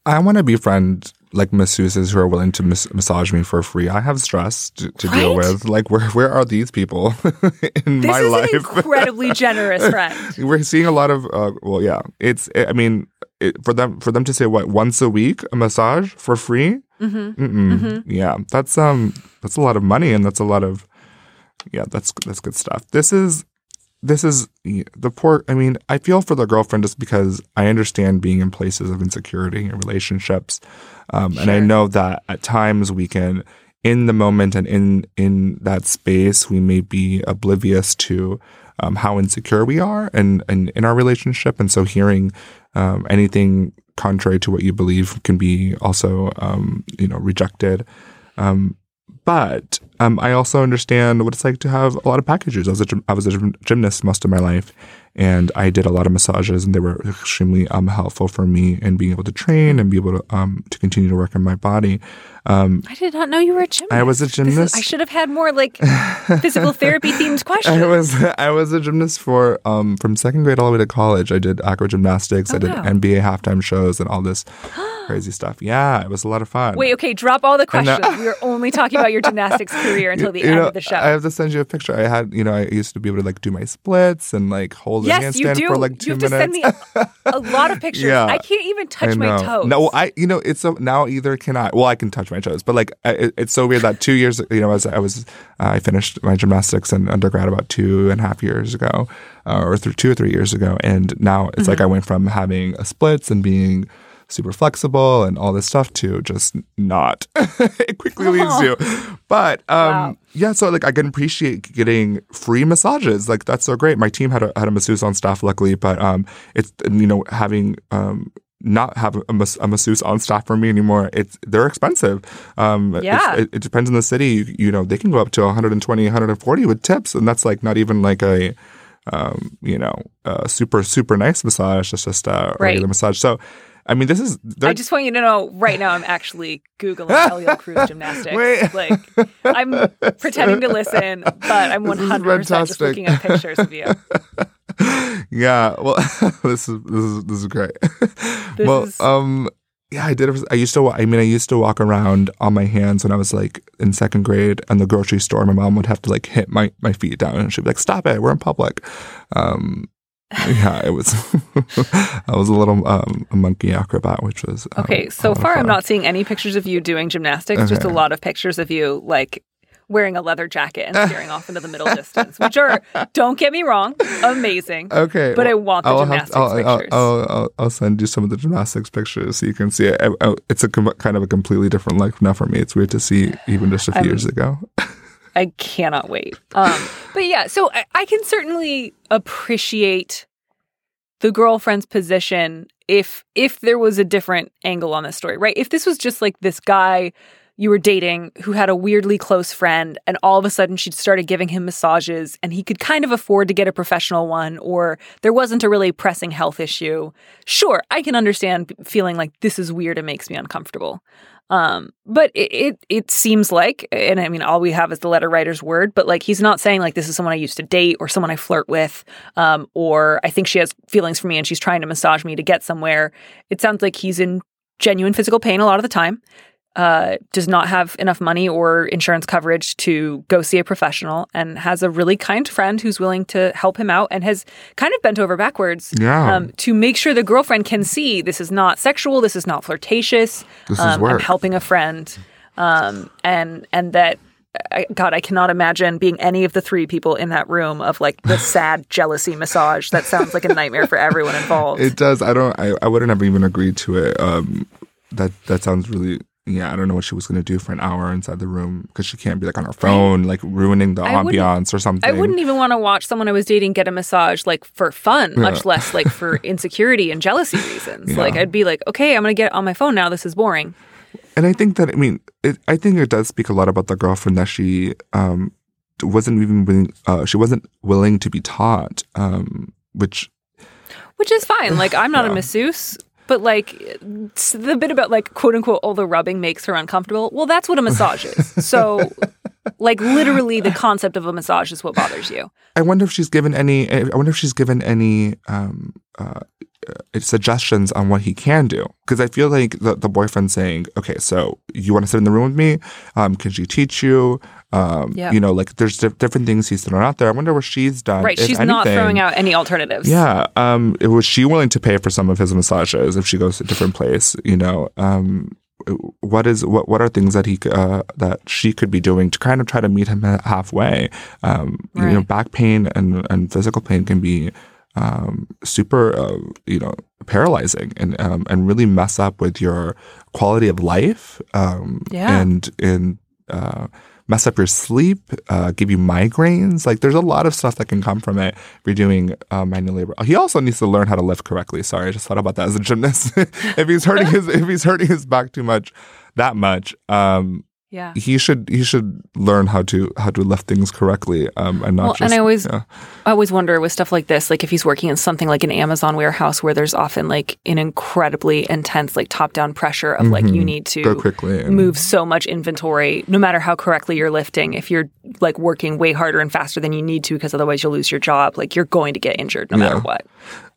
[SPEAKER 5] I want to befriend like masseuses who are willing to mas- massage me for free. I have stress to, to deal with. Like, where where are these people (laughs) in
[SPEAKER 4] This
[SPEAKER 5] my
[SPEAKER 4] is
[SPEAKER 5] life?
[SPEAKER 4] an (laughs) incredibly generous friend.
[SPEAKER 5] We're seeing a lot of. Uh, well, yeah, it's. I mean, it, for them for them to say what once a week a massage for free.
[SPEAKER 4] Mm-hmm.
[SPEAKER 5] Mm-mm. Yeah, that's um that's a lot of money, and that's a lot of. Yeah, that's that's good stuff. This is this is the poor i mean i feel for the girlfriend just because i understand being in places of insecurity and relationships um, and i know that at times we can in the moment and in in that space we may be oblivious to um, how insecure we are and, and in our relationship. And so hearing um, anything contrary to what you believe can be also um, you know rejected. Um, but um, I also understand what it's like to have a lot of packages. I was a, I was a gymnast most of my life, and I did a lot of massages, and they were extremely um, helpful for me in being able to train and be able to um, to continue to work on my body. Um,
[SPEAKER 4] I did not know you were a gymnast.
[SPEAKER 5] I was a
[SPEAKER 4] This is-
[SPEAKER 5] gymnast.
[SPEAKER 4] I should have had more like (laughs) physical therapy themed (laughs) questions.
[SPEAKER 5] I was I was a gymnast for um, from second grade all the way to college. I did acro gymnastics. I
[SPEAKER 4] Oh,
[SPEAKER 5] did
[SPEAKER 4] wow.
[SPEAKER 5] NBA halftime shows and all this (gasps) crazy stuff. Yeah, it was a lot of fun.
[SPEAKER 4] Wait, okay, drop all the questions. we are only talking about your (laughs) gymnastics career until the end
[SPEAKER 5] know,
[SPEAKER 4] of the show.
[SPEAKER 5] I have to send you a picture. I had, you know, I used to be able to like do my splits and like hold a
[SPEAKER 4] yes, you
[SPEAKER 5] handstand
[SPEAKER 4] do.
[SPEAKER 5] for like two
[SPEAKER 4] you have to
[SPEAKER 5] minutes.
[SPEAKER 4] send me a, a lot of (laughs) pictures.
[SPEAKER 5] Yeah.
[SPEAKER 4] I can't even touch my toes.
[SPEAKER 5] No, I you know it's so now either can I. Well, I can touch my toes, but like it, it's so weird that two years you know as I was uh, I finished my gymnastics and undergrad about two and a half years ago, uh, or th- two or three years ago, and now it's
[SPEAKER 4] Mm-hmm.
[SPEAKER 5] like I went from having a splits and being super flexible and all this stuff to just not. (laughs) it quickly leaves you. (laughs) But um
[SPEAKER 4] Wow.
[SPEAKER 5] yeah, so like I can appreciate getting free massages. Like that's so great. My team had a had a masseuse on staff, luckily, but um, it's you know having um not have a, mas- a masseuse on staff for me anymore. It's they're expensive. Um,
[SPEAKER 4] Yeah.
[SPEAKER 5] it, it depends on the city. You, you know, they can go up to 120, 140 with tips, and that's like not even like a um, you know, a super super nice massage. It's just a
[SPEAKER 4] Right.
[SPEAKER 5] regular massage. So. I mean, this is.
[SPEAKER 4] I just want you to know right now I'm actually Googling (laughs) Eliel Cruz gymnastics.
[SPEAKER 5] Wait.
[SPEAKER 4] Like I'm (laughs) pretending to listen, but I'm 100% just looking at pictures of you. (laughs)
[SPEAKER 5] yeah well this is this is this is great
[SPEAKER 4] This
[SPEAKER 5] well
[SPEAKER 4] is-
[SPEAKER 5] um yeah i did i used to i mean i used to walk around on my hands when i was like in second grade and the grocery store my mom would have to like hit my my feet down and she'd be like stop it we're in public um yeah it was (laughs) i was a little um a monkey acrobat which was um,
[SPEAKER 4] Okay, so far I'm not seeing any pictures of you doing gymnastics, just a lot of pictures of you like wearing a leather jacket and staring off into the middle distance, which are, don't get me wrong, amazing.
[SPEAKER 5] Okay,
[SPEAKER 4] But I want the
[SPEAKER 5] I'll
[SPEAKER 4] gymnastics
[SPEAKER 5] to- I'll,
[SPEAKER 4] pictures.
[SPEAKER 5] I'll, I'll, I'll send you some of the gymnastics pictures so you can see it. It's a com- kind of a completely different life now for me. It's weird to see even just a few
[SPEAKER 4] I'm-
[SPEAKER 5] years ago. (laughs)
[SPEAKER 4] I cannot wait. Um, but yeah, so I, I can certainly appreciate the girlfriend's position if if there was a different angle on this story, right? If this was just like this guy you were dating who had a weirdly close friend and all of a sudden she started giving him massages and he could kind of afford to get a professional one or there wasn't a really pressing health issue. Sure, I can understand feeling like this is weird and makes me uncomfortable. Um, but it, it it seems like, and I mean, all we have is the letter writer's word, but like he's not saying like this is someone I used to date or someone I flirt with, um, or I think she has feelings for me and she's trying to massage me to get somewhere. It sounds like he's in genuine physical pain a lot of the time. Uh, does not have enough money or insurance coverage to go see a professional, and has a really kind friend who's willing to help him out, and has kind of bent over backwards
[SPEAKER 5] Yeah.
[SPEAKER 4] um, to make sure the girlfriend can see this is not sexual, this is not flirtatious.
[SPEAKER 5] This is
[SPEAKER 4] um, I'm helping a friend, um, and and that. I, God, I cannot imagine being any of the three people in that room of like the (laughs) sad jealousy massage. That sounds like a nightmare for everyone involved.
[SPEAKER 5] It does. I don't. I, I wouldn't have even agreed to it. Um, that that sounds really. Yeah, I don't know what she was going to do for an hour inside the room because she can't be like on her phone, like ruining the
[SPEAKER 4] I
[SPEAKER 5] ambiance or something.
[SPEAKER 4] I wouldn't even want to watch someone I was dating get a massage like for fun, much less like for (laughs) insecurity and jealousy reasons.
[SPEAKER 5] Yeah.
[SPEAKER 4] Like I'd be like, okay, I'm gonna get on my phone now. This is boring.
[SPEAKER 5] And I think that I mean, it, I think it does speak a lot about the girlfriend that she um, wasn't even willing. Uh, she wasn't willing to be taught, um, which
[SPEAKER 4] which is fine. Like I'm not a
[SPEAKER 5] Yeah.
[SPEAKER 4] masseuse, but like the bit about like quote unquote all the rubbing makes her uncomfortable. Well, that's what a massage is. So (laughs) like literally the concept of a massage is what bothers you.
[SPEAKER 5] I wonder if she's given any. I wonder if she's given any um, uh, uh, suggestions on what he can do. Because I feel like the, the boyfriend saying, okay, so you want to sit in the room with me? Um, can she teach you? Um,
[SPEAKER 4] Yeah.
[SPEAKER 5] You know, like there's di- different things he's thrown out there. I wonder what she's done.
[SPEAKER 4] Right. She's not throwing out any alternatives.
[SPEAKER 5] Yeah. Um, was she willing to pay for some of his massages if she goes to a different place? You know, um, what is what what are things that he uh, that she could be doing to kind of try to meet him halfway? Um, You know, back pain and and physical pain can be um, super, uh, you know, paralyzing and um, and really mess up with your quality of life. Um,
[SPEAKER 4] Yeah.
[SPEAKER 5] And and uh, mess up your sleep, uh, give you migraines. Like there's a lot of stuff that can come from it if you're doing uh, manual labor. He also needs to learn how to lift correctly. Sorry, I just thought about that as a gymnast. (laughs) if he's hurting (laughs) his if he's hurting his back too much, that much, um,
[SPEAKER 4] Yeah.
[SPEAKER 5] he should he should learn how to how to lift things correctly um, and not
[SPEAKER 4] Well,
[SPEAKER 5] just.
[SPEAKER 4] and I always,
[SPEAKER 5] yeah.
[SPEAKER 4] I always wonder with stuff like this, like if he's working in something like an Amazon warehouse where there's often like an incredibly intense, like top down pressure of like you need to
[SPEAKER 5] Mm-hmm. go quickly and-
[SPEAKER 4] move so much inventory, no matter how correctly you're lifting. If you're like working way harder and faster than you need to, because otherwise you'll lose your job, like you're going to get injured no matter what.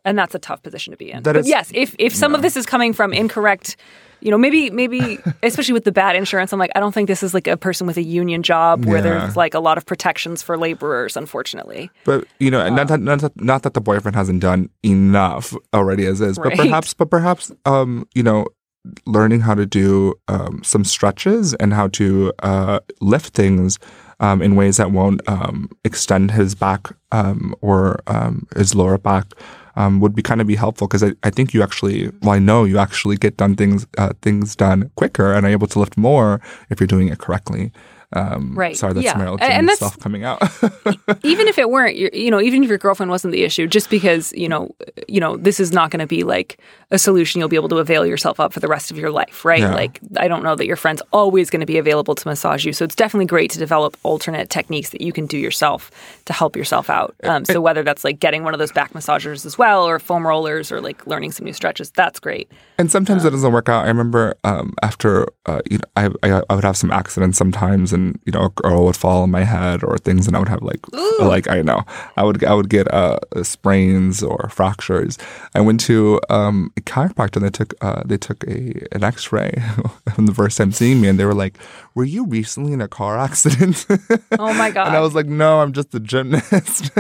[SPEAKER 4] And that's a tough position to be in.
[SPEAKER 5] That
[SPEAKER 4] but
[SPEAKER 5] is-
[SPEAKER 4] yes, if if some of this is coming from incorrect. You know, maybe, maybe, especially with the bad insurance, I'm like, I don't think this is like a person with a union job where
[SPEAKER 5] Yeah.
[SPEAKER 4] there's like a lot of protections for laborers, unfortunately.
[SPEAKER 5] But you know, not that not that, not that the boyfriend hasn't done enough already as is, but perhaps, but perhaps, um, you know, learning how to do um, some stretches and how to uh, lift things um, in ways that won't um, extend his back um, or um, his lower back. Um, would be kind of be helpful because I, I think you actually well I know you actually get done things uh, things done quicker and are able to lift more if you're doing it correctly. Um,
[SPEAKER 4] Right.
[SPEAKER 5] Sorry, that's
[SPEAKER 4] Yeah. And- and that's-
[SPEAKER 5] stuff coming out.
[SPEAKER 4] even if it weren't, you know, even if your girlfriend wasn't the issue, just because you know, you know, this is not going to be like a solution you'll be able to avail yourself up for the rest of your life, right?
[SPEAKER 5] Yeah.
[SPEAKER 4] Like, I don't know that your friend's always going to be available to massage you, so it's definitely great to develop alternate techniques that you can do yourself to help yourself out. Um, so whether that's like getting one of those back massagers as well, or foam rollers, or like learning some new stretches, that's great.
[SPEAKER 5] And sometimes it doesn't work out. I remember um, after uh, you know I, I I would have some accidents sometimes, and you know a girl would fall on my head or things, and I would have like like I know I would I would get uh, sprains or fractures. I went to um, a chiropractor and they took uh, they took a an X ray (laughs) from the first time seeing me, and they were like, "Were you recently in a car accident?" (laughs)
[SPEAKER 4] Oh my god! (laughs)
[SPEAKER 5] And I was like, no, I'm just a gymnast.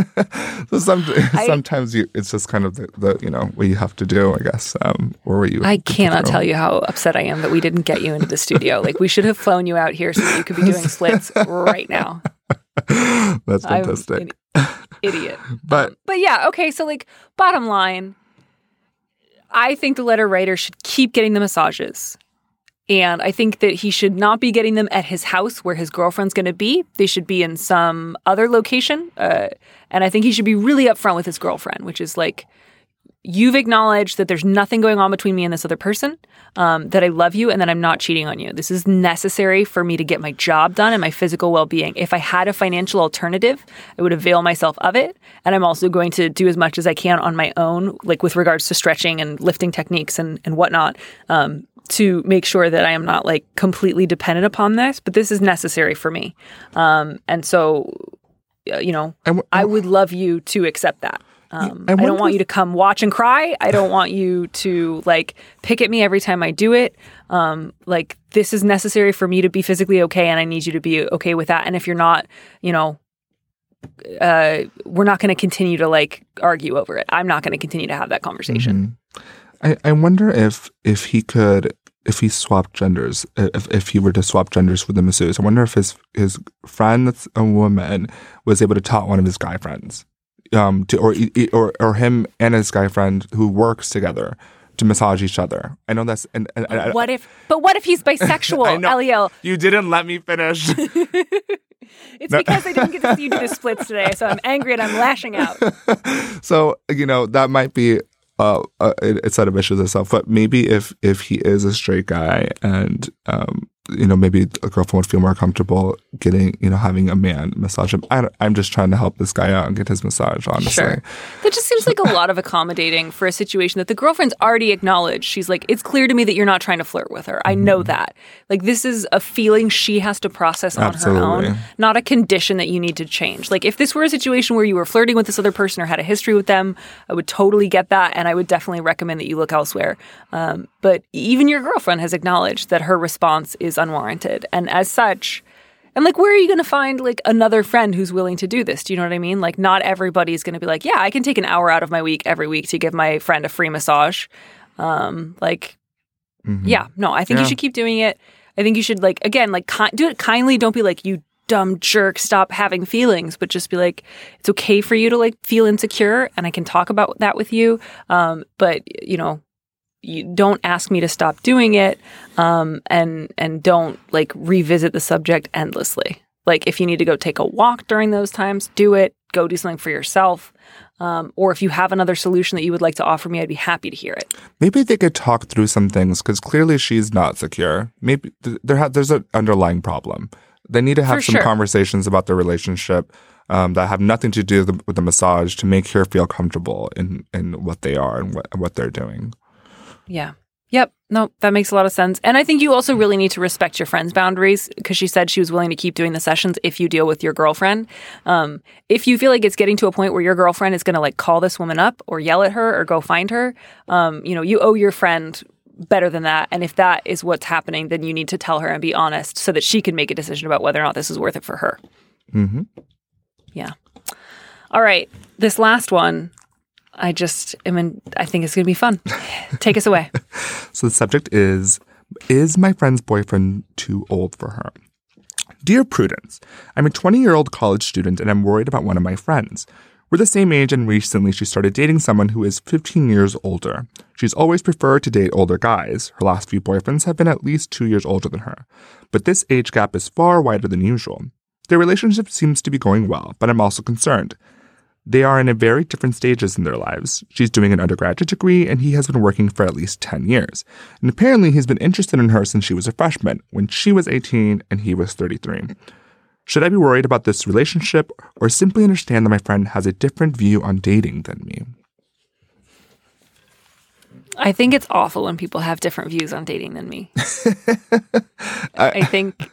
[SPEAKER 5] so some, sometimes you, it's just kind of the, the, you know, what you have to do, I guess. Um, or what you.
[SPEAKER 4] I cannot tell you how upset I am that we didn't get you into the studio. Like we should have flown you out here so that you could be doing splits right now. (laughs)
[SPEAKER 5] That's fantastic.
[SPEAKER 4] an idiot. (laughs)
[SPEAKER 5] But
[SPEAKER 4] But yeah, okay. So like, bottom line, I think the letter writer should keep getting the massages. And I think that he should not be getting them at his house where his girlfriend's going to be. They should be in some other location. Uh, and I think he should be really upfront with his girlfriend, which is like, you've acknowledged that there's nothing going on between me and this other person, um, that I love you and that I'm not cheating on you. This is necessary for me to get my job done and my physical well being. If I had a financial alternative, I would avail myself of it. And I'm also going to do as much as I can on my own, like with regards to stretching and lifting techniques and, and whatnot. Um, to make sure that I am not like completely dependent upon this, but this is necessary for me. Um, and so, uh, you know, I would love you to accept that. Um,
[SPEAKER 5] I
[SPEAKER 4] I, don't want
[SPEAKER 5] if-
[SPEAKER 4] you to come watch and cry. I don't want you to like pick at me every time I do it. Um, like this is necessary for me to be physically okay, and I need you to be okay with that. And if you're not, you know, uh, we're not going to continue to like argue over it. I'm not going to continue to have that conversation.
[SPEAKER 5] I, I wonder if if he could if he swapped genders if if he were to swap genders with the masseuse. I wonder if his his friend that's a woman was able to taught one of his guy friends, um, to or or or him and his guy friend who works together to massage each other. I know that's and, and I-
[SPEAKER 4] What if? But what if he's bisexual. (laughs) Eliel?
[SPEAKER 5] you didn't let me finish. (laughs)
[SPEAKER 4] It's because I didn't get to see you do the (laughs) splits today, so I'm angry and I'm lashing out.
[SPEAKER 5] so you know that might be uh, a, a set of issues itself. But maybe if if he is a straight guy and um, you know, maybe a girlfriend would feel more comfortable getting, you know, having a man massage him. I am just trying to help this guy out and get his massage, honestly.
[SPEAKER 4] Sure. That just seems like a lot of accommodating for a situation that the girlfriend's already acknowledged. She's like, it's clear to me that you're not trying to flirt with her. I know
[SPEAKER 5] Mm-hmm.
[SPEAKER 4] that. Like, this is a feeling she has to process on her own, not a condition that you need to change. Like, if this were a situation where you were flirting with this other person or had a history with them, I would totally get that. And I would definitely recommend that you look elsewhere. Um, but even your girlfriend has acknowledged that her response is unwarranted. And as such, and like, where are you going to find like another friend who's willing to do this? Do you know what I mean? Like, not everybody's going to be like, yeah, I can take an hour out of my week every week to give my friend a free massage. Um, like, yeah, no, I think you should keep doing it. I think you should like again, like ki- do it kindly. Don't be like you dumb jerk. Stop having feelings, but just be like, it's okay for you to like feel insecure, and I can talk about that with you. Um, but you know, you don't ask me to stop doing it um, and and don't like revisit the subject endlessly like if you need to go take a walk during those times do it go do something for yourself um, or if you have another solution that you would like to offer me i'd be happy to hear it
[SPEAKER 5] Maybe they could talk through some things because clearly she's not secure. Maybe th- there ha- there's an underlying problem. They need to have
[SPEAKER 4] For
[SPEAKER 5] some
[SPEAKER 4] sure.
[SPEAKER 5] conversations about their relationship um, that have nothing to do with the, with the massage to make her feel comfortable in in what they are and what what they're doing.
[SPEAKER 4] Yeah. Yep. No that makes a lot of sense. And i think you also really need to respect your friend's boundaries because she said she was willing to keep doing the sessions if you deal with your girlfriend. Um, if you feel like it's getting to a point where your girlfriend is going to like call this woman up or yell at her or go find her um, you know you owe your friend better than that. And if that is what's happening then you need to tell her and be honest so that she can make a decision about whether or not this is worth it for her.
[SPEAKER 5] Hmm
[SPEAKER 4] yeah. All right. This last one i just am in i think it's going to be fun take us away (laughs)
[SPEAKER 5] So the subject is Is my friend's boyfriend too old for her? Dear Prudence, I'm a 20 year old college student and I'm worried about one of my friends. We're the same age and recently she started dating someone who is 15 years older. She's always preferred to date older guys. Her last few boyfriends have been at least two years older than her. But this age gap is far wider than usual. Their relationship seems to be going well, but I'm also concerned. They are in a very different stages in their lives. She's doing an undergraduate degree and he has been working for at least 10 years. And apparently he's been interested in her since she was a freshman, when she was 18 and he was 33. Should I be worried about this relationship or simply understand that my friend has a different view on dating than me?
[SPEAKER 4] I think it's awful when people have different views on dating than me. (laughs) I think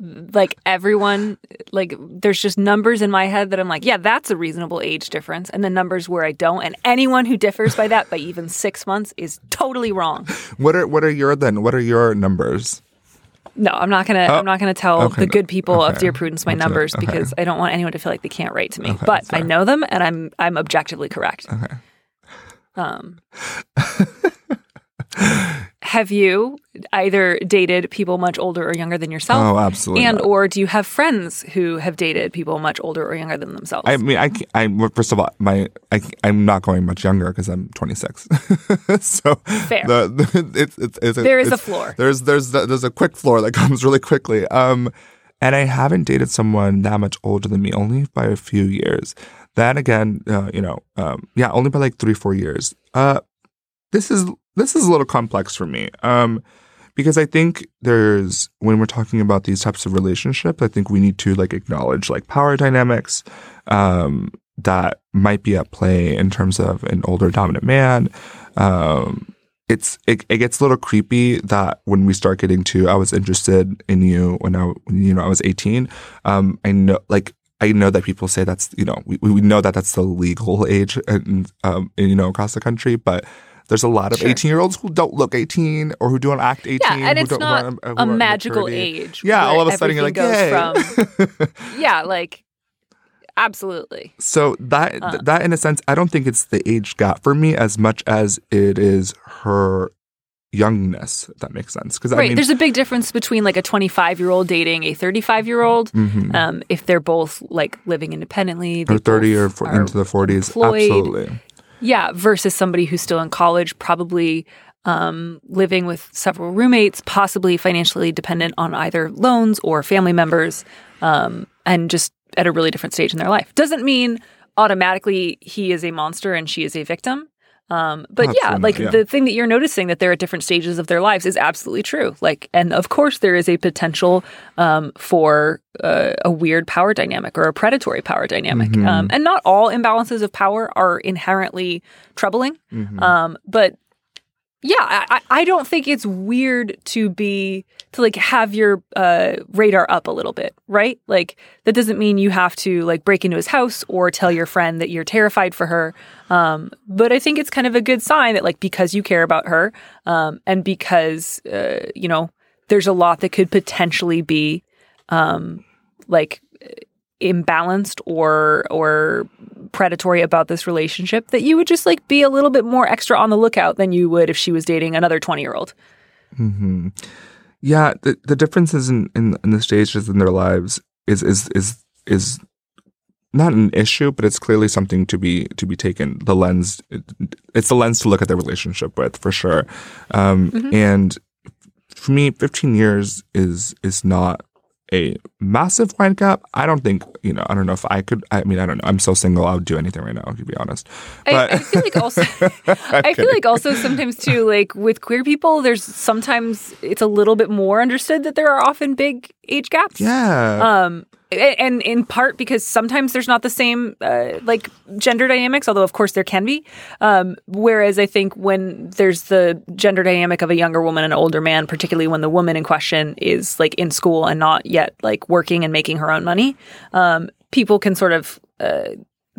[SPEAKER 4] like everyone like there's just numbers in my head that I'm like, yeah, that's a reasonable age difference and the numbers where I don't and anyone who differs by that by even 6 months is totally wrong.
[SPEAKER 5] What are what are your then? What are your numbers?
[SPEAKER 4] No, I'm not gonna. I'm not gonna tell
[SPEAKER 5] Oh, okay,
[SPEAKER 4] the good people of. Dear Prudence my numbers
[SPEAKER 5] okay.
[SPEAKER 4] because I don't want anyone to feel like they can't write to me. but I know them, and I'm I'm objectively correct.
[SPEAKER 5] Okay.
[SPEAKER 4] Um, (laughs) have you either dated people much older or younger than yourself?
[SPEAKER 5] Oh, absolutely
[SPEAKER 4] And
[SPEAKER 5] not.
[SPEAKER 4] or do you have friends who have dated people much older or younger than themselves?
[SPEAKER 5] I mean, I, I first of all, my I, I'm not going much younger because I'm 26. (laughs) so
[SPEAKER 4] Fair.
[SPEAKER 5] The, the, it's, it's, it's,
[SPEAKER 4] There is a floor.
[SPEAKER 5] There's there's there's a quick floor that (laughs) comes really quickly. Um, and I haven't dated someone that much older than me, only by a few years. That again, uh, you know, um, yeah, only by like three four years. Uh, this is this is a little complex for me. Um, because I think there's when we're talking about these types of relationships, I think we need to like acknowledge like power dynamics um, that might be at play in terms of an older dominant man. Um, it's it, it gets a little creepy that when we start getting to I was interested in you when I you know I was 18. Um, I know like I know that people say that's you know we, we know that that's the legal age and um, you know across the country, but there's a lot of
[SPEAKER 4] Sure.
[SPEAKER 5] 18 year olds who don't look 18 or who don't act 18.
[SPEAKER 4] yeah, and
[SPEAKER 5] who
[SPEAKER 4] it's
[SPEAKER 5] don't-
[SPEAKER 4] not
[SPEAKER 5] who
[SPEAKER 4] a magical age.
[SPEAKER 5] Yeah, all of a sudden you're like,
[SPEAKER 4] goes from (laughs) yeah, like absolutely.
[SPEAKER 5] So that
[SPEAKER 4] Uh.
[SPEAKER 5] that in a sense, I don't think it's the age gap for me as much as it is her youngness. If that makes sense. Because
[SPEAKER 4] right.
[SPEAKER 5] I mean,
[SPEAKER 4] There's a big difference between like a 25 year old dating a 35 year old.
[SPEAKER 5] mhm.
[SPEAKER 4] Um, if they're both like living independently,
[SPEAKER 5] or thirty or for, into the forties,
[SPEAKER 4] employed.
[SPEAKER 5] absolutely.
[SPEAKER 4] Yeah, versus somebody who's still in college, probably um, living with several roommates, possibly financially dependent on either loans or family members, um, and just at a really different stage in their life. Doesn't mean automatically he is a monster and she is a victim. Um, but yeah, like
[SPEAKER 5] yeah.
[SPEAKER 4] the thing that you're noticing that they're at different stages of their lives is absolutely true. Like, and of course, there is a potential um, for uh, a weird power dynamic or a predatory power dynamic.
[SPEAKER 5] Mm-hmm.
[SPEAKER 4] Um, and not all imbalances of power are inherently troubling.
[SPEAKER 5] Mm-hmm.
[SPEAKER 4] Um, but yeah, I, I don't think it's weird to be to like have your uh, radar up a little bit, right? Like that doesn't mean you have to like break into his house or tell your friend that you're terrified for her. Um, but I think it's kind of a good sign that like because you care about her, um, and because uh, you know there's a lot that could potentially be um, like imbalanced or or predatory about this relationship that you would just like be a little bit more extra on the lookout than you would if she was dating another 20 year old
[SPEAKER 5] hmm Yeah, the the differences in, in in the stages in their lives is is is is not an issue, but it's clearly something to be to be taken. The lens, it's the lens to look at the relationship with for sure. Um, And for me, fifteen years is is not a massive wine gap. I don't think you know. I don't know if I could. I mean, I don't know. I'm so single. I would do anything right now, to be honest. But
[SPEAKER 4] I feel like also (laughs) (laughs) I feel like also sometimes too (laughs) like with queer people there's sometimes it's a little bit more understood that there are often big age gaps
[SPEAKER 5] yeah,
[SPEAKER 4] um and in part because sometimes there's not the same uh, like gender dynamics although of course there can be. Um, whereas i think when there's the gender dynamic of a younger woman and an older man particularly when the woman in question is like in school and not yet like working and making her own money um, people can sort of uh,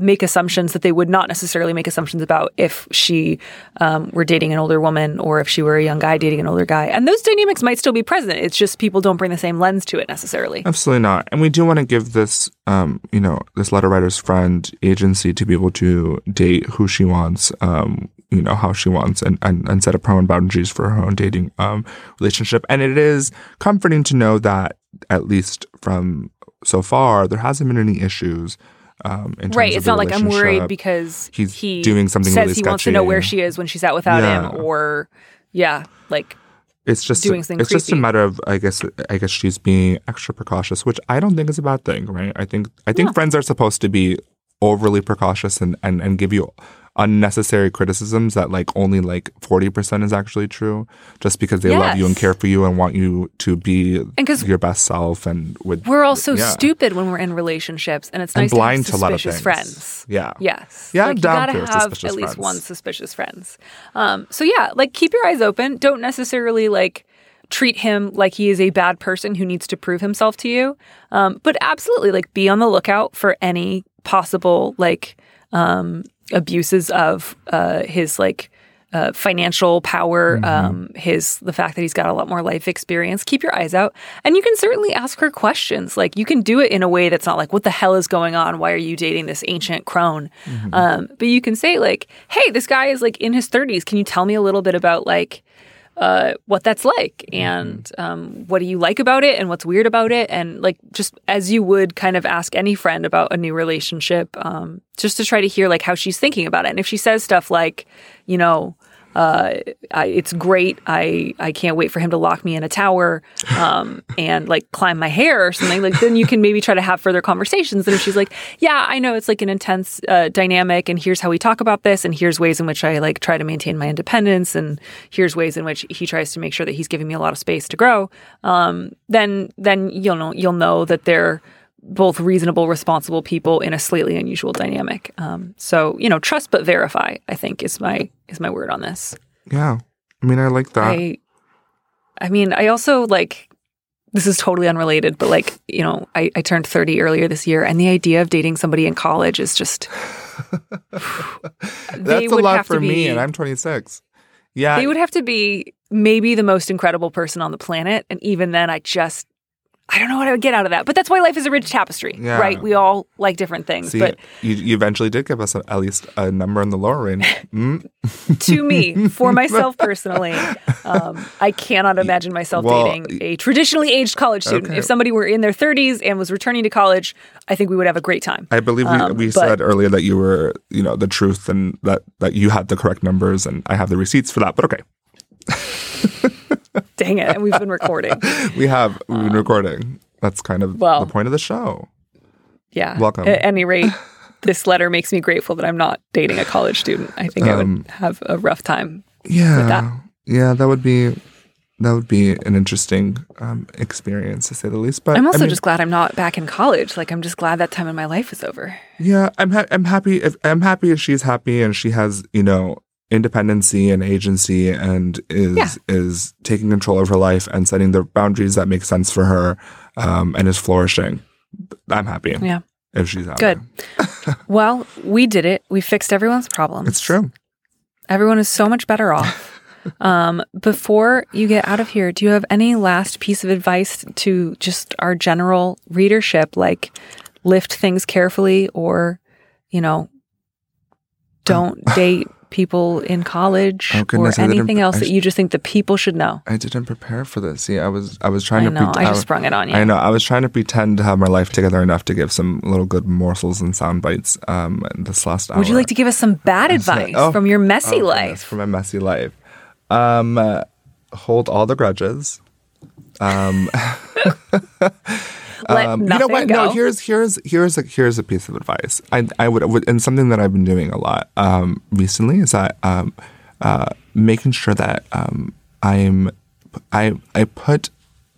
[SPEAKER 4] make assumptions that they would not necessarily make assumptions about if she um, were dating an older woman or if she were a young guy dating an older guy. And those dynamics might still be present. It's just people don't bring the same lens to it necessarily.
[SPEAKER 5] Absolutely not. And we do want to give this, um, you know, this letter writer's friend agency to be able to date who she wants, um, you know, how she wants and, and, and set up her own boundaries for her own dating, um, relationship. And it is comforting to know that at least from so far, there hasn't been any issues. Um, in terms
[SPEAKER 4] Right. It's not like I'm worried because
[SPEAKER 5] He's
[SPEAKER 4] he
[SPEAKER 5] doing something
[SPEAKER 4] says
[SPEAKER 5] really
[SPEAKER 4] he wants to know where she is when she's out without
[SPEAKER 5] Yeah.
[SPEAKER 4] him or yeah, like
[SPEAKER 5] it's just
[SPEAKER 4] doing something
[SPEAKER 5] it's just a matter of I guess I guess she's being extra precautious, which I don't think is a bad thing, right? I think I think
[SPEAKER 4] No.
[SPEAKER 5] friends are supposed to be overly precautious and, and, and give you unnecessary criticisms that like only like 40% is actually true just because they love you and care for you and want you to be
[SPEAKER 4] 'cause
[SPEAKER 5] your best self and with
[SPEAKER 4] we're all so
[SPEAKER 5] yeah.
[SPEAKER 4] stupid when we're in relationships and it's
[SPEAKER 5] and
[SPEAKER 4] nice
[SPEAKER 5] blind
[SPEAKER 4] to
[SPEAKER 5] to,
[SPEAKER 4] have
[SPEAKER 5] a lot of
[SPEAKER 4] suspicious
[SPEAKER 5] things.
[SPEAKER 4] friends.
[SPEAKER 5] Yeah.
[SPEAKER 4] Yes.
[SPEAKER 5] Yeah,
[SPEAKER 4] like you gotta have at least one suspicious friends. Um, so yeah, like keep your eyes open. Don't necessarily like treat him like he is a bad person who needs to prove himself to you. Um, but absolutely like be on the lookout for any possible like um, abuses of uh, his like uh, financial power, um, his the fact that he's got a lot more life experience. Keep your eyes out, and you can certainly ask her questions. Like you can do it in a way that's not like, "What the hell is going on? Why are you dating this ancient crone?" Um, but you can say like, "Hey, this guy is like in his thirties. Can you tell me a little bit about like?" Uh, what that's like and um, what do you like about it and what's weird about it? And like just as you would kind of ask any friend about a new relationship um, just to try to hear like how she's thinking about it. And if she says stuff like you know uh, I, it's great. I, I can't wait for him to lock me in a tower um, (laughs) and like climb my hair or something. Like then you can maybe try to have further conversations. And if she's like, yeah, I know it's like an intense uh, dynamic, and here's how we talk about this, and here's ways in which I like try to maintain my independence, and here's ways in which he tries to make sure that he's giving me a lot of space to grow. Um, then then you'll know you'll know that they're both reasonable, responsible people in a slightly unusual dynamic. Um, so you know, trust but verify. I think is my is my word on this.
[SPEAKER 5] Yeah. I mean, I like that.
[SPEAKER 4] I, I mean, I also like. This is totally unrelated, but like you know, I, I turned thirty earlier this year, and the idea of dating somebody in college is just. (laughs)
[SPEAKER 5] That's a lot for
[SPEAKER 4] be,
[SPEAKER 5] me, and I'm 26. Yeah.
[SPEAKER 4] They would have to be maybe the most incredible person on the planet, and even then, I just. I don't know what I would get out of that, but that's why life is a rich tapestry,
[SPEAKER 5] Yeah.
[SPEAKER 4] right? We all like different things,
[SPEAKER 5] See,
[SPEAKER 4] but
[SPEAKER 5] you, you eventually did give us a, at least a number in the lower range. (laughs) Mm.
[SPEAKER 4] to me, for (laughs) myself personally, um, I cannot imagine myself
[SPEAKER 5] Well,
[SPEAKER 4] dating a traditionally aged college student.
[SPEAKER 5] Okay.
[SPEAKER 4] If somebody were in their 30s and was returning to college, I think we would have a great time.
[SPEAKER 5] I believe we,
[SPEAKER 4] Um,
[SPEAKER 5] we
[SPEAKER 4] but-
[SPEAKER 5] said earlier that you were, you know, the truth and that, that you had the correct numbers, and I have the receipts for that. But okay, (laughs)
[SPEAKER 4] Dang it. And we've been recording. (laughs)
[SPEAKER 5] we have we've been recording. That's kind of
[SPEAKER 4] well-
[SPEAKER 5] the point of the show.
[SPEAKER 4] Yeah.
[SPEAKER 5] Welcome.
[SPEAKER 4] At any rate, (laughs) this letter makes me grateful that I'm not dating a college student. I think I
[SPEAKER 5] Um,
[SPEAKER 4] would have a rough time.
[SPEAKER 5] Yeah,
[SPEAKER 4] that.
[SPEAKER 5] yeah, that would be that would be an interesting um, experience to say the least. But
[SPEAKER 4] I'm also
[SPEAKER 5] I mean,
[SPEAKER 4] just glad I'm not back in college. Like I'm just glad that time in my life is over.
[SPEAKER 5] yeah, I'm ha- I'm happy. If, I'm happy if she's happy and she has you know independency and agency and is
[SPEAKER 4] Yeah.
[SPEAKER 5] is taking control of her life and setting the boundaries that make sense for her um, and is flourishing. I'm happy.
[SPEAKER 4] Yeah.
[SPEAKER 5] if she's happy.
[SPEAKER 4] Good. (laughs) well, we did it. We fixed everyone's problems.
[SPEAKER 5] It's true.
[SPEAKER 4] Everyone is so much better off. (laughs) um, before you get out of here, do you have any last piece of advice to just our general readership? Like, lift things carefully, or you know, don't (laughs) date people in college,
[SPEAKER 5] Oh,
[SPEAKER 4] or
[SPEAKER 5] goodness, I didn't-
[SPEAKER 4] anything else
[SPEAKER 5] I
[SPEAKER 4] that you just think that people should know.
[SPEAKER 5] I didn't prepare for this. See, I was I was trying
[SPEAKER 4] I
[SPEAKER 5] to.
[SPEAKER 4] know.
[SPEAKER 5] pre-
[SPEAKER 4] I just sprung it on you.
[SPEAKER 5] I know. I was trying to pretend to have my life together enough to give some little good morsels and sound bites. Um, this last hour.
[SPEAKER 4] Would you like to give us some bad advice
[SPEAKER 5] oh,
[SPEAKER 4] from your messy
[SPEAKER 5] Oh, goodness,
[SPEAKER 4] life?
[SPEAKER 5] From my messy life. Um, uh, hold all the grudges. Um, (laughs) (laughs) um, you know what?
[SPEAKER 4] go.
[SPEAKER 5] No, here's here's here's a here's a piece of advice. I I would, would and something that I've been doing a lot um, recently is that um, uh, making sure that um, I'm I I put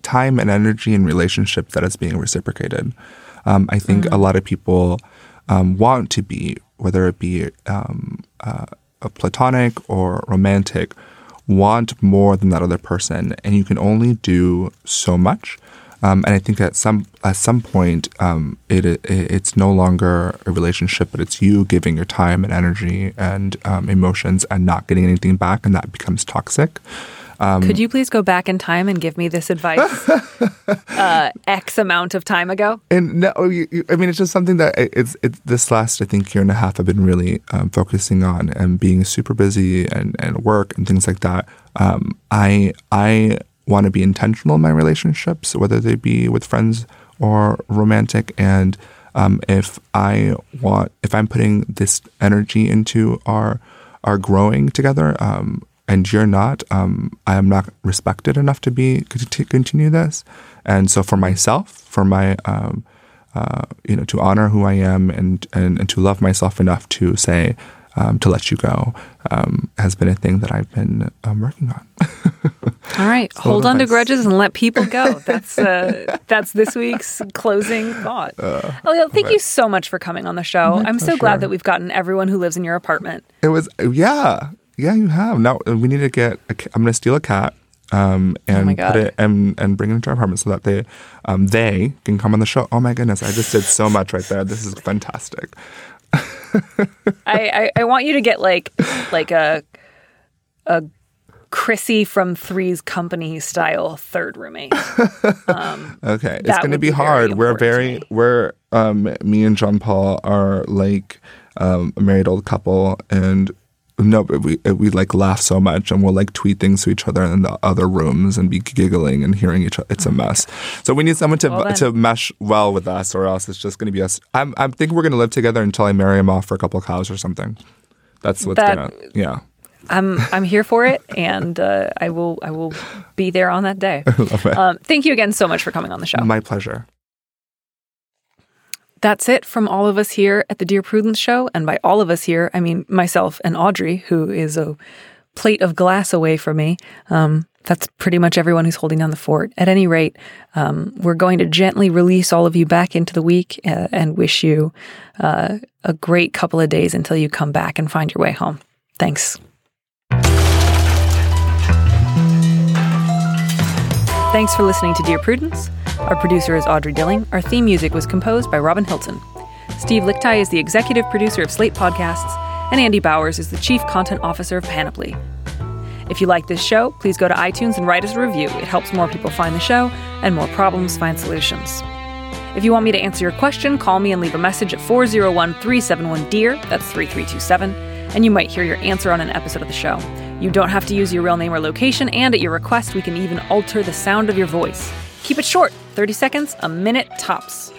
[SPEAKER 5] time and energy in relationship that is being reciprocated. Um, I think a lot of people um, want to be, whether it be um, uh, a platonic or romantic, want more than that other person, and you can only do so much. Um, and I think at some at some point, um, it, it it's no longer a relationship, but it's you giving your time and energy and um, emotions and not getting anything back, and that becomes toxic. Um,
[SPEAKER 4] Could you please go back in time and give me this advice (laughs) uh, X amount of time ago?
[SPEAKER 5] And no, you, you, I mean, it's just something that it- it's it's this last I think year and a half I've been really um, focusing on and being super busy and, and work and things like that. Um, I I want to be intentional in my relationships, whether they be with friends or romantic. And um, if I want, if I'm putting this energy into our our growing together, um, and you're not, um, I am not respected enough to be to continue this. And so for myself, for my um, uh, you know, to honor who I am and, and, and to love myself enough to say, um, to let you go, um, has been a thing that I've been um, working on. (laughs)
[SPEAKER 4] All right, hold on to grudges and let people go. (laughs) That's uh, that's this week's closing thought. Eliel, thank you so much for coming on the show.
[SPEAKER 5] Uh,
[SPEAKER 4] I'm so
[SPEAKER 5] pleasure.
[SPEAKER 4] glad that we've gotten everyone who lives in your apartment.
[SPEAKER 5] It was, yeah, yeah, you have. Now we need to get, a, ca- I'm going to steal a cat. Um, and
[SPEAKER 4] Oh
[SPEAKER 5] put it and and bring it into our apartment so that they um, they can come on the show. Oh my goodness, I just did so much right there. This is fantastic.
[SPEAKER 4] I, I, I want you to get like like a a Chrissy from Three's Company style third roommate.
[SPEAKER 5] Okay, it's going to be hard. We're very we're um me and John Paul are like um a married old couple and no, but we we like laugh so much and we'll like tweet things to each other in the other rooms and be giggling and hearing each other. It's a mess. So we need someone to
[SPEAKER 4] Well
[SPEAKER 5] to mesh well with us, or else it's just going to be us. I'm I'm thinking we're going to live together until I marry him off for a couple of cows or something. That's what's
[SPEAKER 4] That-
[SPEAKER 5] gonna yeah.
[SPEAKER 4] I'm I'm here for it, and uh, I will I will be there on that day. (laughs)
[SPEAKER 5] Love it.
[SPEAKER 4] Um, thank you again so much for coming on the show.
[SPEAKER 5] My pleasure.
[SPEAKER 4] That's it from all of us here at the Dear Prudence Show. And by all of us here, I mean myself and Audrey, who is a plate of glass away from me. Um, that's pretty much everyone who's holding down the fort. At any rate, um, we're going to gently release all of you back into the week uh, and wish you uh, a great couple of days until you come back and find your way home. Thanks. Thanks for listening to Dear Prudence. Our producer is Audrey Dilling. Our theme music was composed by Robin Hilton. Steve Lichtman is the executive producer of Slate Podcasts, and Andy Bowers is the chief content officer of Panoply. If you like this show, please go to iTunes and write us a review. It helps more people find the show and more problems find solutions. If you want me to answer your question, call me and leave a message at 401 371 DEAR, that's 3327, and you might hear your answer on an episode of the show. You don't have to use your real name or location, and at your request, we can even alter the sound of your voice. Keep it short 30 seconds, a minute tops.